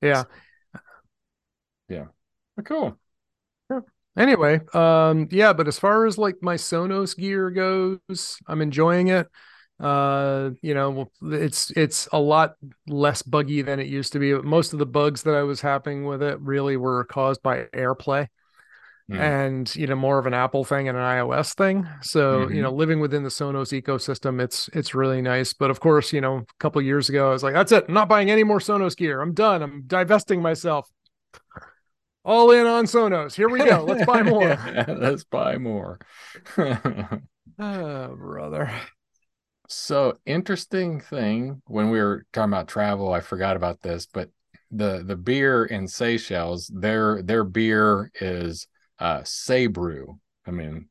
yeah, yeah. Cool. Yeah. Anyway, um, yeah, but as far as like my Sonos gear goes, I'm enjoying it. Uh, you know, it's it's a lot less buggy than it used to be. Most of the bugs that I was having with it really were caused by AirPlay. Mm. And you know, more of an Apple thing and an iOS thing. So mm-hmm. you know, living within the Sonos ecosystem, it's it's really nice. But of course, you know, a couple years ago, I was like, "That's it. I'm not buying any more Sonos gear. I'm done. I'm divesting myself." All in on Sonos. Here we go. Let's buy [laughs] more. yeah, let's buy more. oh, [laughs] [laughs] brother. So interesting thing when we were talking about travel, I forgot about this, but the the beer in Seychelles, their their beer is uh SeyBrew. I mean,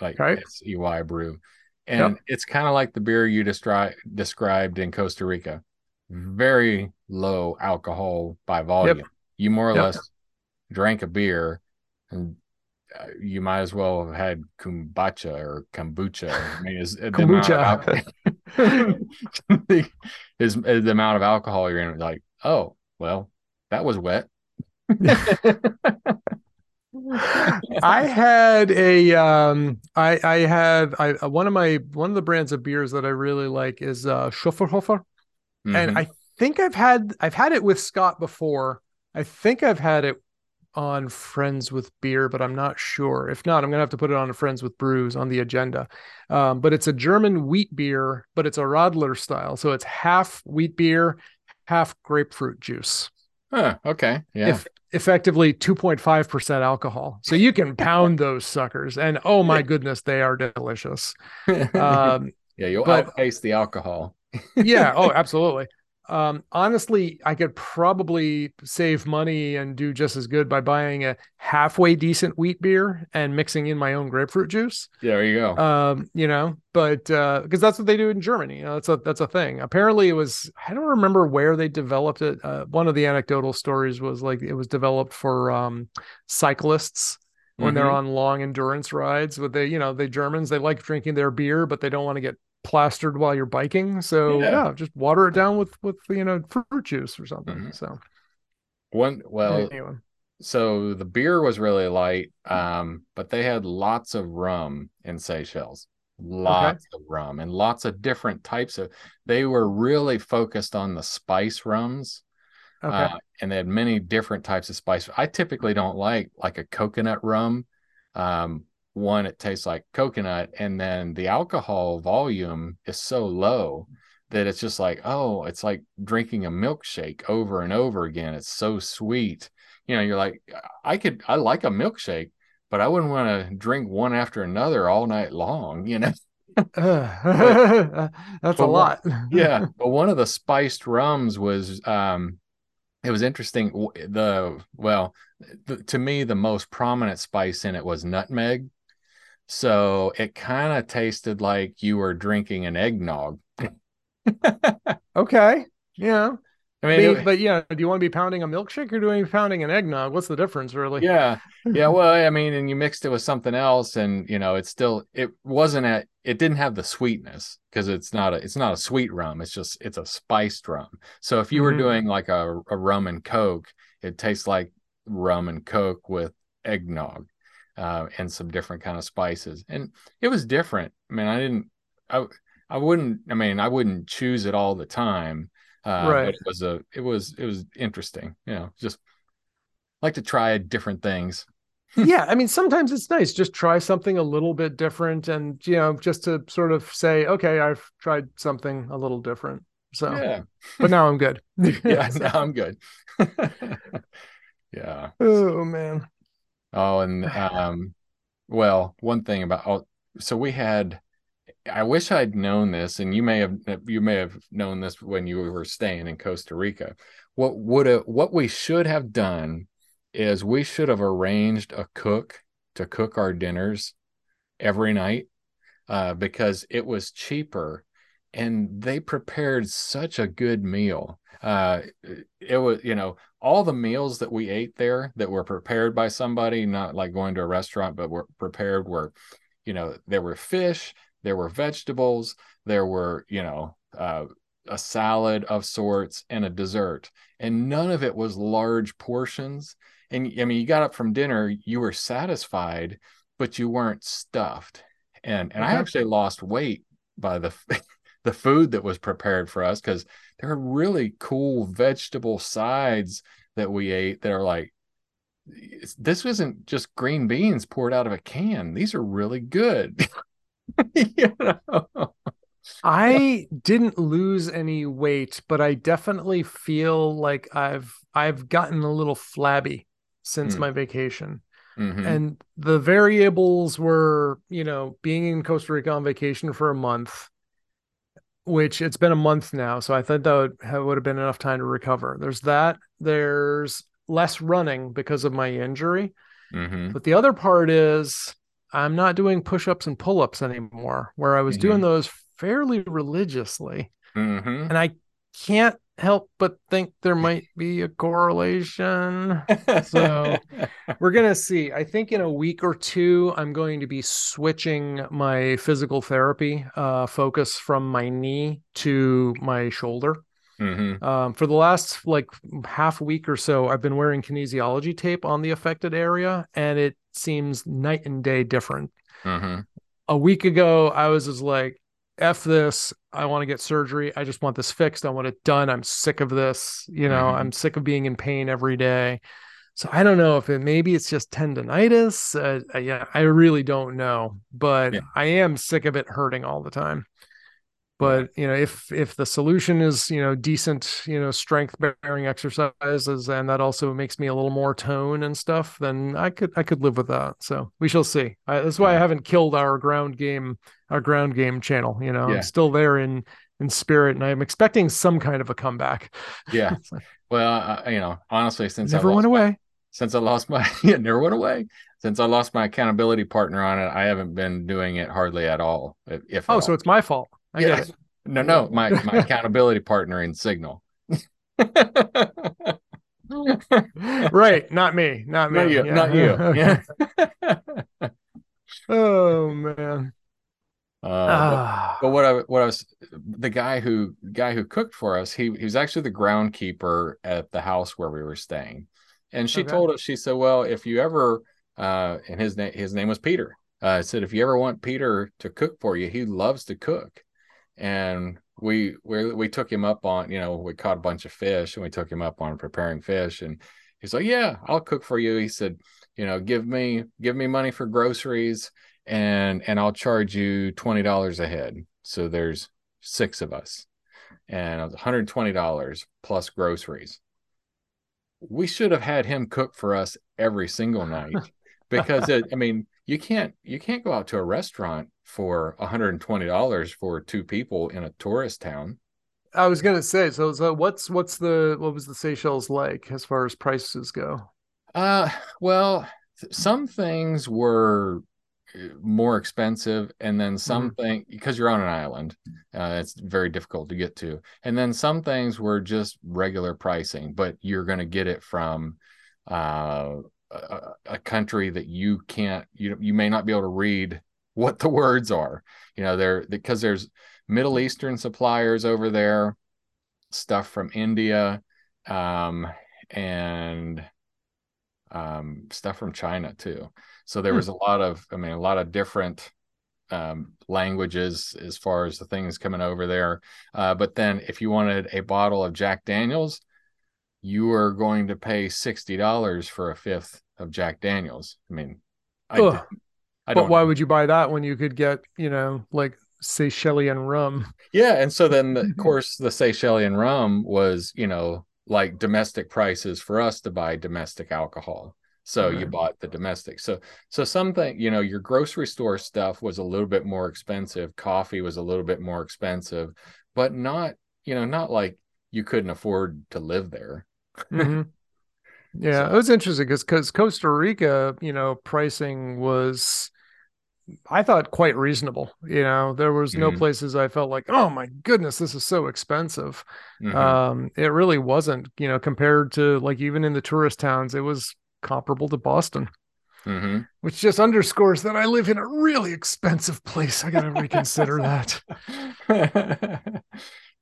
like right. it's EY brew. And yep. it's kind of like the beer you described described in Costa Rica. Very low alcohol by volume. Yep. You more or yep. less drank a beer and uh, you might as well have had kombucha or kombucha. I mean, is the kombucha. Amount of, [laughs] is, is the amount of alcohol you're in like, oh, well, that was wet. [laughs] I had a um I I had I uh, one of my one of the brands of beers that I really like is uh Schöfferhofer. Mm-hmm. And I think I've had I've had it with Scott before. I think I've had it on Friends with Beer, but I'm not sure. If not, I'm gonna have to put it on Friends with Brews on the agenda. Um, but it's a German wheat beer, but it's a Radler style, so it's half wheat beer, half grapefruit juice. Huh, okay. Yeah. If, effectively 2.5% alcohol. So you can pound [laughs] those suckers. And oh my goodness, they are delicious. [laughs] Um, yeah, you'll but, outpace the alcohol. yeah. Oh, [laughs] absolutely. Um, honestly, I could probably save money and do just as good by buying a halfway decent wheat beer and mixing in my own grapefruit juice. Yeah, there you go. Um, you know, but uh, because that's what they do in Germany. You know, that's a that's a thing. Apparently, it was I don't remember where they developed it. Uh, one of the anecdotal stories was like it was developed for um, cyclists when mm-hmm. they're on long endurance rides. With the you know the Germans, they like drinking their beer, but they don't want to get plastered while you're biking. So yeah, yeah just water it down with with you know fruit juice or something. Mm-hmm. So one well anyway. so the beer was really light, um, but they had lots of rum in Seychelles. Lots okay. of rum and lots of different types of they were really focused on the spice rums. Okay. Uh, and they had many different types of spice. I typically don't like like a coconut rum. Um, one it tastes like coconut and then the alcohol volume is so low that it's just like oh it's like drinking a milkshake over and over again. It's so sweet. You know you're like i could i like a milkshake but i wouldn't want to drink one after another all night long you know? But, [laughs] that's a lot. Yeah [laughs] but one of the spiced rums was um it was interesting. The well the, to me the most prominent spice in it was nutmeg so it kind of tasted like you were drinking an eggnog. [laughs] okay. Yeah. I mean, but, but, yeah, do you want to be pounding a milkshake or do you want to be pounding an eggnog? What's the difference, really? Yeah, yeah. [laughs] Well, I mean, and you mixed it with something else, and you know, it's still it wasn't at it didn't have the sweetness because it's not a it's not a sweet rum. It's just it's a spiced rum. So if you were mm-hmm. doing like a, a rum and coke, it tastes like rum and coke with eggnog uh, and some different kind of spices. And it was different. I mean, I didn't, I, I wouldn't, I mean, I wouldn't choose it all the time. Uh, right. But it was a, it was, it was interesting. You know, just like to try different things. [laughs] yeah, I mean, sometimes it's nice just try something a little bit different, and you know, just to sort of say, okay, I've tried something a little different. So, yeah. but now I'm good. [laughs] [laughs] yeah, now I'm good. yeah. Oh man. Oh, and [laughs] um, well, one thing about oh, so we had. I wish I'd known this, and you may have you may have known this when you were staying in Costa Rica. What would have what we should have done is we should have arranged a cook to cook our dinners every night uh, because it was cheaper and they prepared such a good meal. Uh, it was, you know, all the meals that we ate there that were prepared by somebody, not like going to a restaurant, but were prepared were, you know, there were fish, there were vegetables, there were, you know, uh, a salad of sorts and a dessert. And none of it was large portions. And I mean, you got up from dinner, you were satisfied, but you weren't stuffed. And and I actually lost weight by the [laughs] the food that was prepared for us because there are really cool vegetable sides that we ate that are like this isn't just green beans poured out of a can these are really good [laughs] you know I didn't lose any weight, but I definitely feel like I've I've gotten a little flabby since mm. my vacation. Mm-hmm. And the variables were, you know, being in Costa Rica on vacation for a month, which it's been a month now. So I thought that would have, would have been enough time to recover. There's that. There's less running because of my injury. Mm-hmm. But the other part is I'm not doing push ups and pull ups anymore, where I was mm-hmm. doing those fairly religiously. Mm-hmm. And I can't help but think there might be a correlation. so [laughs] we're going to see. I think in a week or two, I'm going to be switching my physical therapy uh, focus from my knee to my shoulder. Mm-hmm. Um, for the last like half week or so, I've been wearing kinesiology tape on the affected area, and it seems night and day different. Mm-hmm. A week ago, I was just like, F this. I want to get surgery. I just want this fixed. I want it done. I'm sick of this. You know, mm-hmm. I'm sick of being in pain every day. So I don't know if it maybe it's just tendonitis. Uh, yeah, I really don't know, but yeah. I am sick of it hurting all the time but you know if if the solution is you know decent you know strength bearing exercises and that also makes me a little more tone and stuff then i could i could live with that. So we shall see. I, that's why i haven't killed our ground game our ground game channel you know. Yeah. i'm still there in in spirit and i'm expecting some kind of a comeback. Yeah. [laughs] Well uh, you know honestly since never went away. my, since i lost my [laughs] yeah never went away. Since I lost my accountability partner on it, I haven't been doing it hardly at all. If oh, so it's my fault. I yeah. No, no, my my [laughs] accountability partner in Signal. [laughs] [laughs] right, not me, not me, not you, yeah. not you. Yeah. oh man. Uh, ah. but, but, what I what I was the guy who guy who cooked for us he he was actually the groundkeeper at the house where we were staying, and she okay. told us she said, well, if you ever uh, and his name his name was Peter. Uh, said if you ever want Peter to cook for you, he loves to cook and we we we took him up on you know we caught a bunch of fish and we took him up on preparing fish. And he's like yeah I'll cook for you. He said you know give me give me money for groceries and and I'll charge you twenty dollars a head. So there's six of us. And it was $120 plus groceries. We should have had him cook for us every single night [laughs] because it, I mean you can't you can't go out to a restaurant for $120 for two people in a tourist town. I was gonna say, so so what's what's the what was the Seychelles like as far as prices go? Uh well, some things were uh, more expensive and then something mm-hmm. because you're on an island uh, it's very difficult to get to and then some things were just regular pricing but you're going to get it from uh, a, a, country that you can't you you may not be able to read what the words are. You know, they're because there's Middle Eastern suppliers over there, stuff from India, um, and um, stuff from China too. So there hmm. was a lot of, I mean, a lot of different um, languages as far as the things coming over there. Uh, but then if you wanted a bottle of Jack Daniels, you are going to pay sixty dollars for a fifth of Jack Daniels. I mean, I, I but why know. would you buy that when you could get, you know, like Seychelles rum? Yeah, and so then of [laughs] course the Seychelles rum was, you know, like domestic prices for us to buy domestic alcohol. So right. you mm-hmm. bought the domestic. So so something, you know, your grocery store stuff was a little bit more expensive, coffee was a little bit more expensive, but not, you know, not like you couldn't afford to live there. Mm-hmm. [laughs] Yeah, so. it was interesting because Costa Rica, you know, pricing was I thought quite reasonable. You know, there was no mm-hmm. places I felt like, oh my goodness, this is so expensive. Mm-hmm. Um, it really wasn't, you know, compared to like even in the tourist towns, it was comparable to Boston. Mm-hmm. Which just underscores that I live in a really expensive place. I got to reconsider that. [laughs]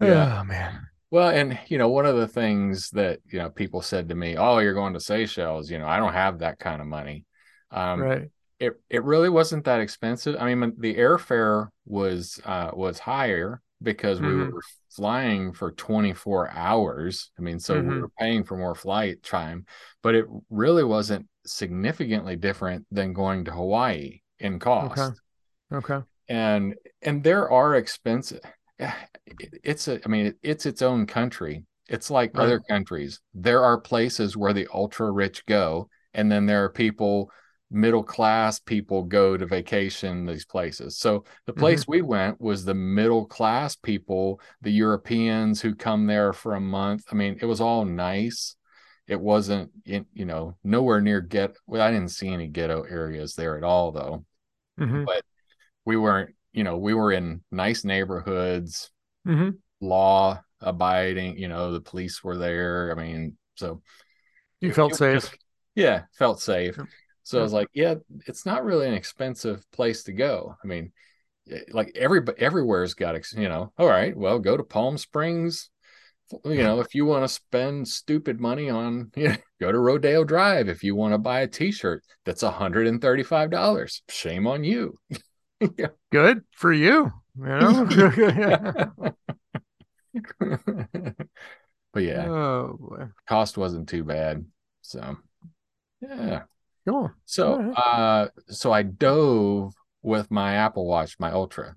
yeah, oh, man. Well, and you know, one of the things that you know people said to me, "Oh, you're going to Seychelles." You know, I don't have that kind of money. Um, right. It it really wasn't that expensive. I mean, the airfare was uh, was higher because mm-hmm. we were flying for 24 hours. I mean, so mm-hmm. we were paying for more flight time, but it really wasn't significantly different than going to Hawaii in cost. Okay. Okay. And and there are expensive it's a i mean it's its own country it's like right. other countries there are places where the ultra rich go and then there are people middle class people go to vacation these places so the place mm-hmm. we went was the middle class people the europeans who come there for a month i mean it was all nice it wasn't you know nowhere near get well i didn't see any ghetto areas there at all though mm-hmm. but we weren't you know, we were in nice neighborhoods, mm-hmm. law abiding. You know, the police were there. I mean, so you felt safe. Just, yeah, felt safe. So I was like, yeah, it's not really an expensive place to go. I mean, eh, like every everywhere's got you know. All right, well, go to Palm Springs. You know, if you want to spend stupid money on, [laughs] you know, go to Rodeo Drive. If you want to buy a T-shirt that's hundred and thirty-five dollars, shame on you. [laughs] [laughs] yeah. Good for you. You know. [laughs] [laughs] but yeah, oh, cost wasn't too bad. So yeah. Cool. So right. uh so I dove with my Apple Watch, my Ultra.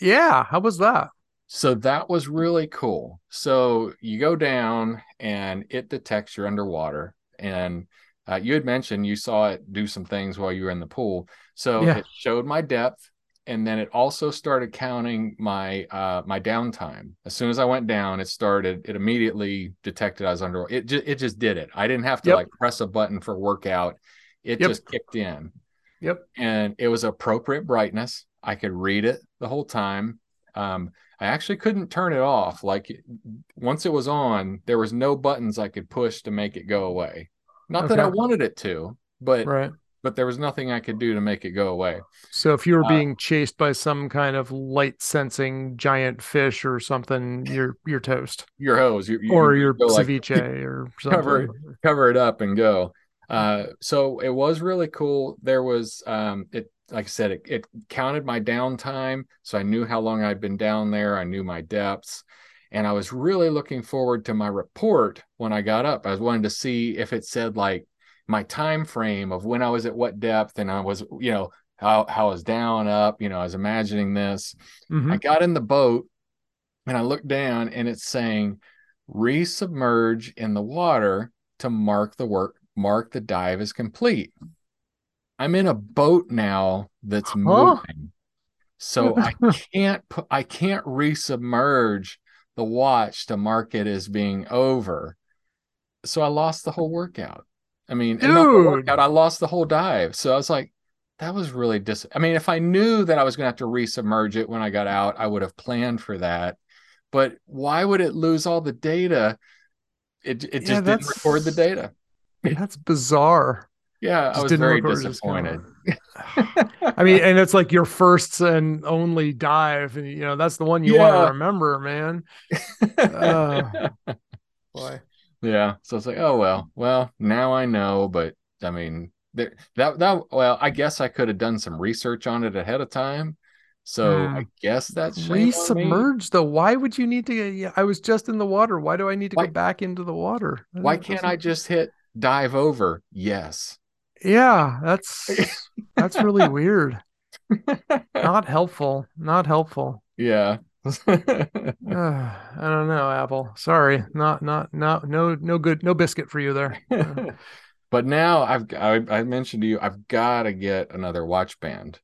Yeah, how was that? So that was really cool. So you go down and it detects you're underwater and uh, you had mentioned you saw it do some things while you were in the pool. So yeah. it showed my depth and then it also started counting my uh my downtime. As soon as i went down it started it immediately detected i was under it just it just did it. I didn't have to yep. like press a button for workout. It yep. just kicked in. Yep. And it was appropriate brightness. I could read it the whole time. Um i actually couldn't turn it off. Like once it was on there was no buttons i could push to make it go away not okay. that i wanted it to but right but there was nothing I could do to make it go away. So if you were uh, being chased by some kind of light sensing giant fish or something, you're you're toast. Your hose, you, you, or your ceviche like, [laughs] or something. cover cover it up and go. Uh, so it was really cool. There was um, it like I said, it, it counted my downtime, so I knew how long I'd been down there. I knew my depths, and I was really looking forward to my report when I got up. I was wanting to see if it said like my time frame of when I was at what depth and I was, you know, how, how I was down, up, you know, I was imagining this. Mm-hmm. I got in the boat and I looked down and it's saying resubmerge in the water to mark the work, mark the dive is complete. I'm in a boat now that's huh? moving. So I [laughs] can't put, I can't resubmerge the watch to mark it as being over. So I lost the whole workout. I mean, workout, I lost the whole dive. So I was like, that was really dis. I mean, if I knew that I was going to have to resubmerge it when I got out, I would have planned for that. But why would it lose all the data? It it just yeah, didn't record the data. That's bizarre. Yeah, just I was very disappointed. I mean, and it's like your first and only dive, and you know that's the one you yeah. want to remember, man. Uh, [laughs] boy. Yeah. So it's like, oh well, well now I know, but I mean that that that well, I guess I could have done some research on it ahead of time. So mm. I guess that's resubmerged though. Why would you need to? Yeah, I was just in the water. Why do I need to why, go back into the water? Why can't I just hit dive over? Yes. Yeah, that's that's really weird. Not helpful. Not helpful. [laughs] Yeah. uh, I don't know, Apple. Sorry, not not not no no good no biscuit for you there. [laughs] but now I've I, I, mentioned to you I've got to get another watch band.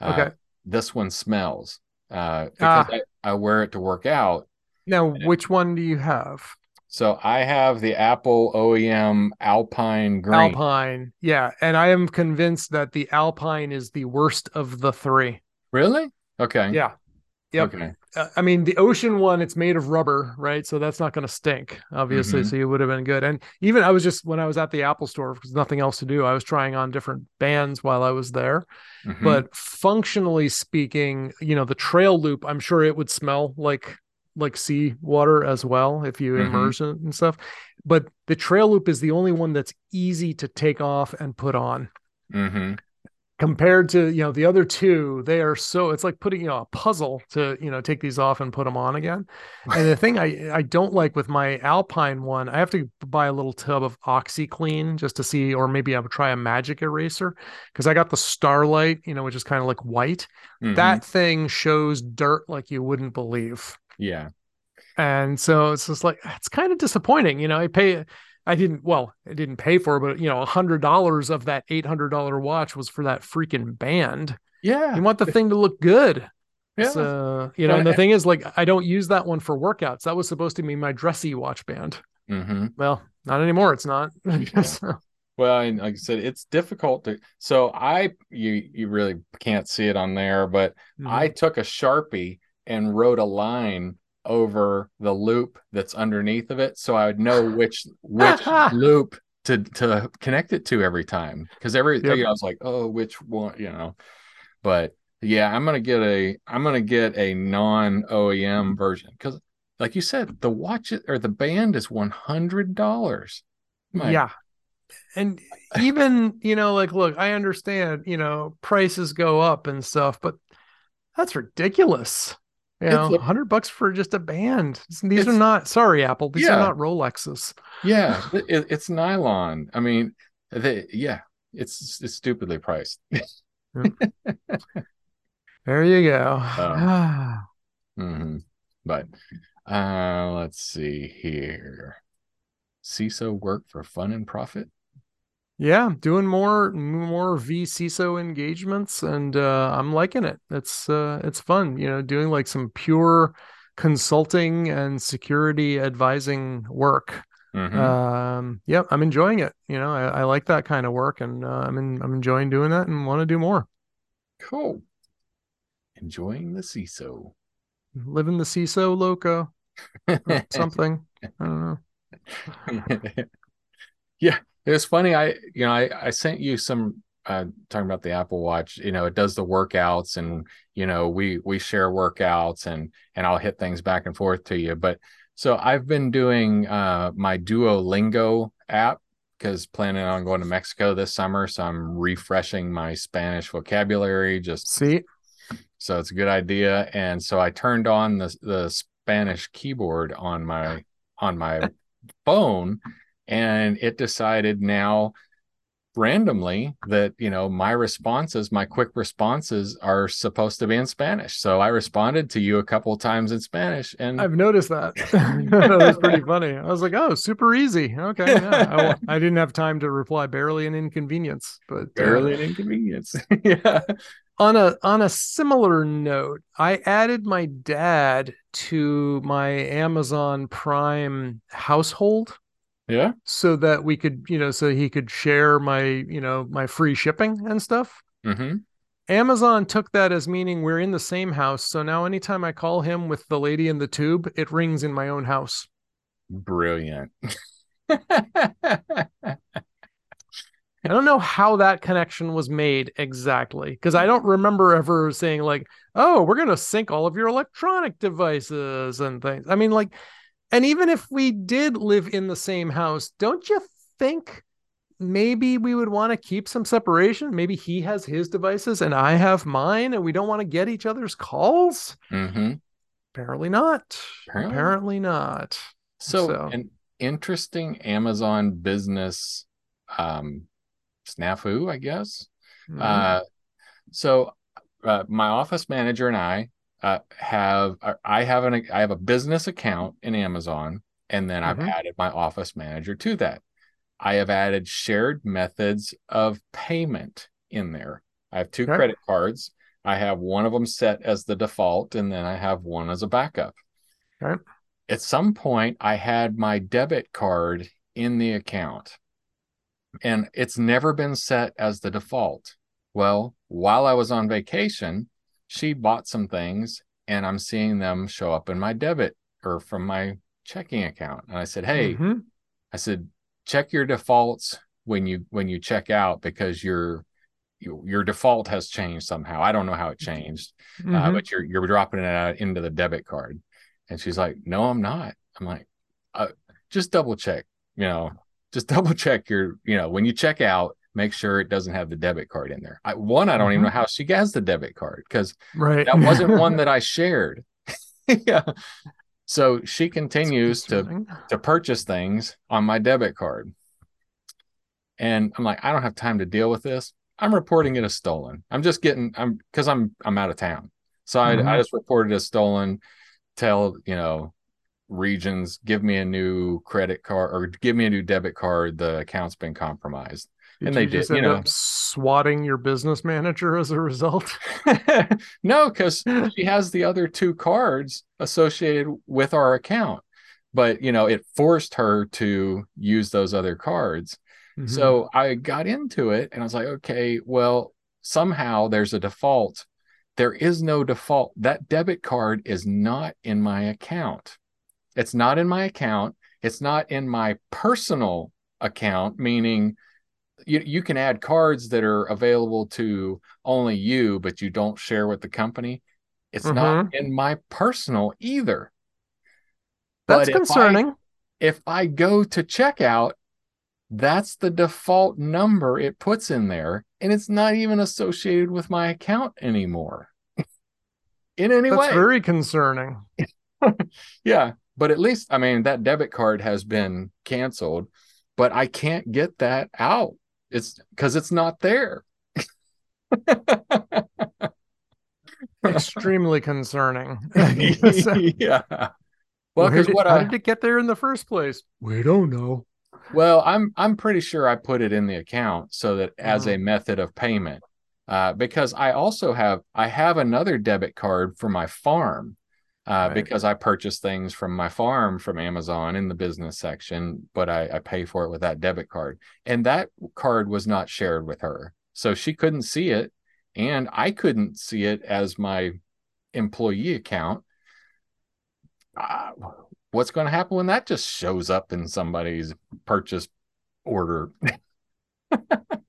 Uh, okay. This one smells uh, because ah. I, I wear it to work out. Now, which one do you have? So I have the Apple OEM Alpine Green. Alpine, yeah, and I am convinced that the Alpine is the worst of the three. Really? Okay. Yeah. Yep. Okay. Uh, I mean, the ocean one, it's made of rubber, right? So that's not going to stink, obviously. Mm-hmm. So you would have been good. And even I was just when I was at the Apple store because nothing else to do, I was trying on different bands while I was there. Mm-hmm. But functionally speaking, you know, the trail loop, I'm sure it would smell like like sea water as well if you mm-hmm. immerse it and stuff. But the trail loop is the only one that's easy to take off and put on. Mm-hmm compared to you know the other two they are so it's like putting you know a puzzle to you know take these off and put them on again and the thing i i don't like with my alpine one i have to buy a little tub of OxiClean just to see or maybe i'll try a magic eraser because i got the starlight you know which is kind of like white mm-hmm. that thing shows dirt like you wouldn't believe yeah and so it's just like it's kind of disappointing you know i pay I didn't well, I didn't pay for it, but you know, a hundred dollars of that eight hundred dollar watch was for that freaking band. Yeah. You want the thing to look good. Yeah. So, you know, and the thing is, like, I don't use that one for workouts. That was supposed to be my dressy watch band. Mm-hmm. Well, not anymore. It's not. [laughs] so. Well, and like I said, it's difficult to. So I, you, you really can't see it on there, but mm-hmm. I took a sharpie and wrote a line over the loop that's underneath of it so I would know [sighs] which which [laughs] loop to to connect it to every time because every yep. you know, I was like oh which one you know? But yeah I'm gonna get a I'm gonna get a non OEM mm-hmm. version because like you said the watch or the band is one hundred dollars. Yeah. And [laughs] even you know like look I understand you know prices go up and stuff but that's ridiculous you know, hundred bucks for just a band. These are not sorry, Apple. These yeah. are not Rolexes. Yeah, [laughs] it, it's nylon. I mean, they, yeah, it's it's stupidly priced. [laughs] there you go. Um, [sighs] mm-hmm. But uh, let's see here. CISO work for fun and profit yeah doing more more vCISO engagements and uh i'm liking it. It's uh it's fun you know doing like some pure consulting and security advising work. Mm-hmm. um yeah i'm enjoying it you know i, I like that kind of work and uh, i'm in, i'm enjoying doing that and want to do more. Cool. Enjoying the CISO living the CISO loco [laughs] something i don't know. [laughs] Yeah it was funny. I, you know, I, I sent you some uh, talking about the Apple Watch. You know, it does the workouts, and you know, we we share workouts, and and I'll hit things back and forth to you. But so I've been doing uh, my Duolingo app because planning on going to Mexico this summer, so I'm refreshing my Spanish vocabulary. Just see, so it's a good idea. And so I turned on the the Spanish keyboard on my on my phone and it decided now randomly that you know my responses my quick responses are supposed to be in spanish. So i responded to you a couple of times in spanish and i've noticed that. [laughs] That was pretty funny. I was like oh super easy. Okay yeah. I, [laughs] I, didn't have time to reply. Barely an inconvenience but barely uh, an inconvenience. [laughs] Yeah. On a on a similar note i added my dad to my amazon prime household yeah. So that we could, you know, so he could share my, you know, my free shipping and stuff. Mm-hmm. Amazon took that as meaning we're in the same house. So now anytime I call him with the lady in the tube, it rings in my own house. Brilliant. I don't know how that connection was made exactly because I don't remember ever saying like, "Oh, we're going to sync all of your electronic devices and things." I mean, like and even if we did live in the same house, don't you think maybe we would want to keep some separation? Maybe he has his devices and I have mine, and we don't want to get each other's calls? Mm-hmm. Apparently not. Apparently, Apparently not. So, so, an interesting Amazon business um, snafu, I guess. Mm-hmm. Uh, so, uh, my office manager and I uh, have uh, I have an I have a business account in Amazon, and then mm-hmm. I've added my office manager to that. I have added shared methods of payment in there. I have two okay. credit cards. I have one of them set as the default, and then I have one as a backup. Okay. At some point, I had my debit card in the account, and it's never been set as the default. Well, while I was on vacation, she bought some things and I'm seeing them show up in my debit or from my checking account. And I said, Hey, mm-hmm. I said, check your defaults when you when you check out because your your default has changed somehow. I don't know how it changed, uh, mm-hmm. uh, but you're you're dropping it out into the debit card. And she's like, "No, I'm not." I'm like, uh, "Just double check, you know, just [laughs] double check your, you know, when you check out, make sure it doesn't have the debit card in there. I, one, I don't mm-hmm. even know how she has the debit card because right. that wasn't [laughs] one that I shared. [laughs] yeah. So she continues to to purchase things on my debit card. And I'm like, I don't have time to deal with this. I'm reporting it as stolen. I'm just getting I'm because I'm I'm out of town. So mm-hmm. I, I just reported as stolen, tell, you know, regions, give me a new credit card or give me a new debit card. The account's been compromised. Did and they did, you know, swatting your business manager as a result. [laughs] no, because she has the other two cards associated with our account, but you know, it forced her to use those other cards. Mm-hmm. So I got into it, and I was like, okay, well, somehow there's a default there is no default. That debit card is not in my account. It's not in my account. It's not in my personal account, meaning you, you can add cards that are available to only you, but you don't share with the company. It's mm-hmm. not in my personal either. That's but concerning. If I, if I go to checkout, that's the default number it puts in there, and it's not even associated with my account anymore. [laughs] in any that's way. That's very concerning. [laughs] yeah. But at least, I mean, that debit card has been canceled, but I can't get that out. It's because it's not there. [laughs] Extremely concerning. [laughs] yeah. Well, because what how I, did it get there in the first place? We don't know. Well, I'm I'm pretty sure I put it in the account so that as a mm. method of payment, uh, because I also have I have another debit card for my farm uh, right. because I purchase things from my farm from Amazon in the business section, but I, I pay for it with that debit card. And that card was not shared with her. So she couldn't see it. And I couldn't see it as my employee account. Uh, what's going to happen when that just shows up in somebody's purchase order? [laughs]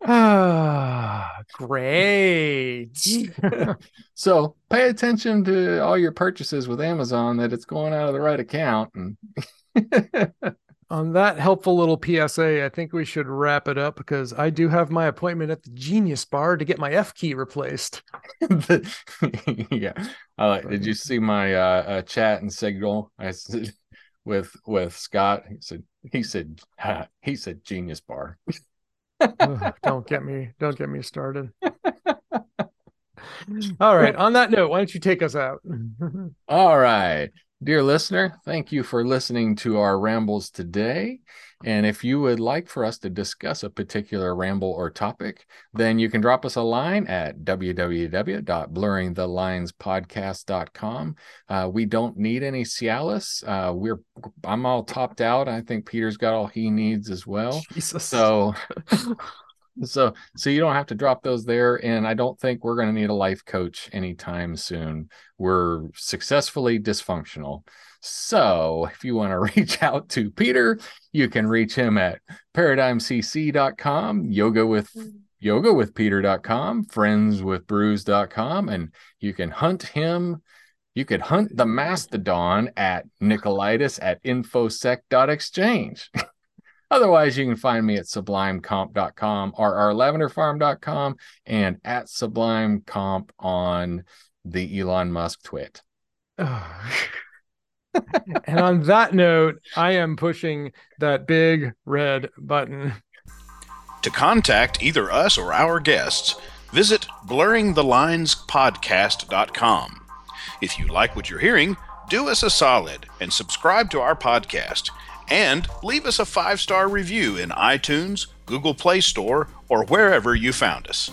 Ah, great. [laughs] so pay attention to all your purchases with Amazon that it's going out of the right account. And [laughs] on that helpful little PSA, I think we should wrap it up because I do have my appointment at the Genius Bar to get my F key replaced. [laughs] yeah. Uh, did you see my uh, uh, chat and signal? I said with with Scott. He said he said he said Genius Bar. Don't get me don't get me started. [laughs] All right. On that note, why don't you take us out? [laughs] All right. Dear listener, thank you for listening to our rambles today. And if you would like for us to discuss a particular ramble or topic, then you can drop us a line at www.blurringthelinespodcast.com. Uh, we don't need any Cialis. Uh, we're I'm all topped out. I think Peter's got all he needs as well. [laughs] Jesus. So [laughs] so so you don't have to drop those there and i don't think we're going to need a life coach anytime soon. We're successfully dysfunctional. So if you want to [laughs] reach out to peter you can reach him at paradigmcc.com yoga with yoga with peter.com friendswithbrews.com and you can hunt him you could hunt the mastodon at nikolaidis at infosec.exchange [laughs] Otherwise, you can find me at sublimecomp.com or rlavenderfarm.com and at sublimecomp on the Elon Musk twit. [sighs] and on that note, I am pushing that big red button. To contact either us or our guests, visit blurringthelinespodcast.com. If you like what you're hearing, do us a solid and subscribe to our podcast and leave us a five star review in iTunes, Google Play Store, or wherever you found us.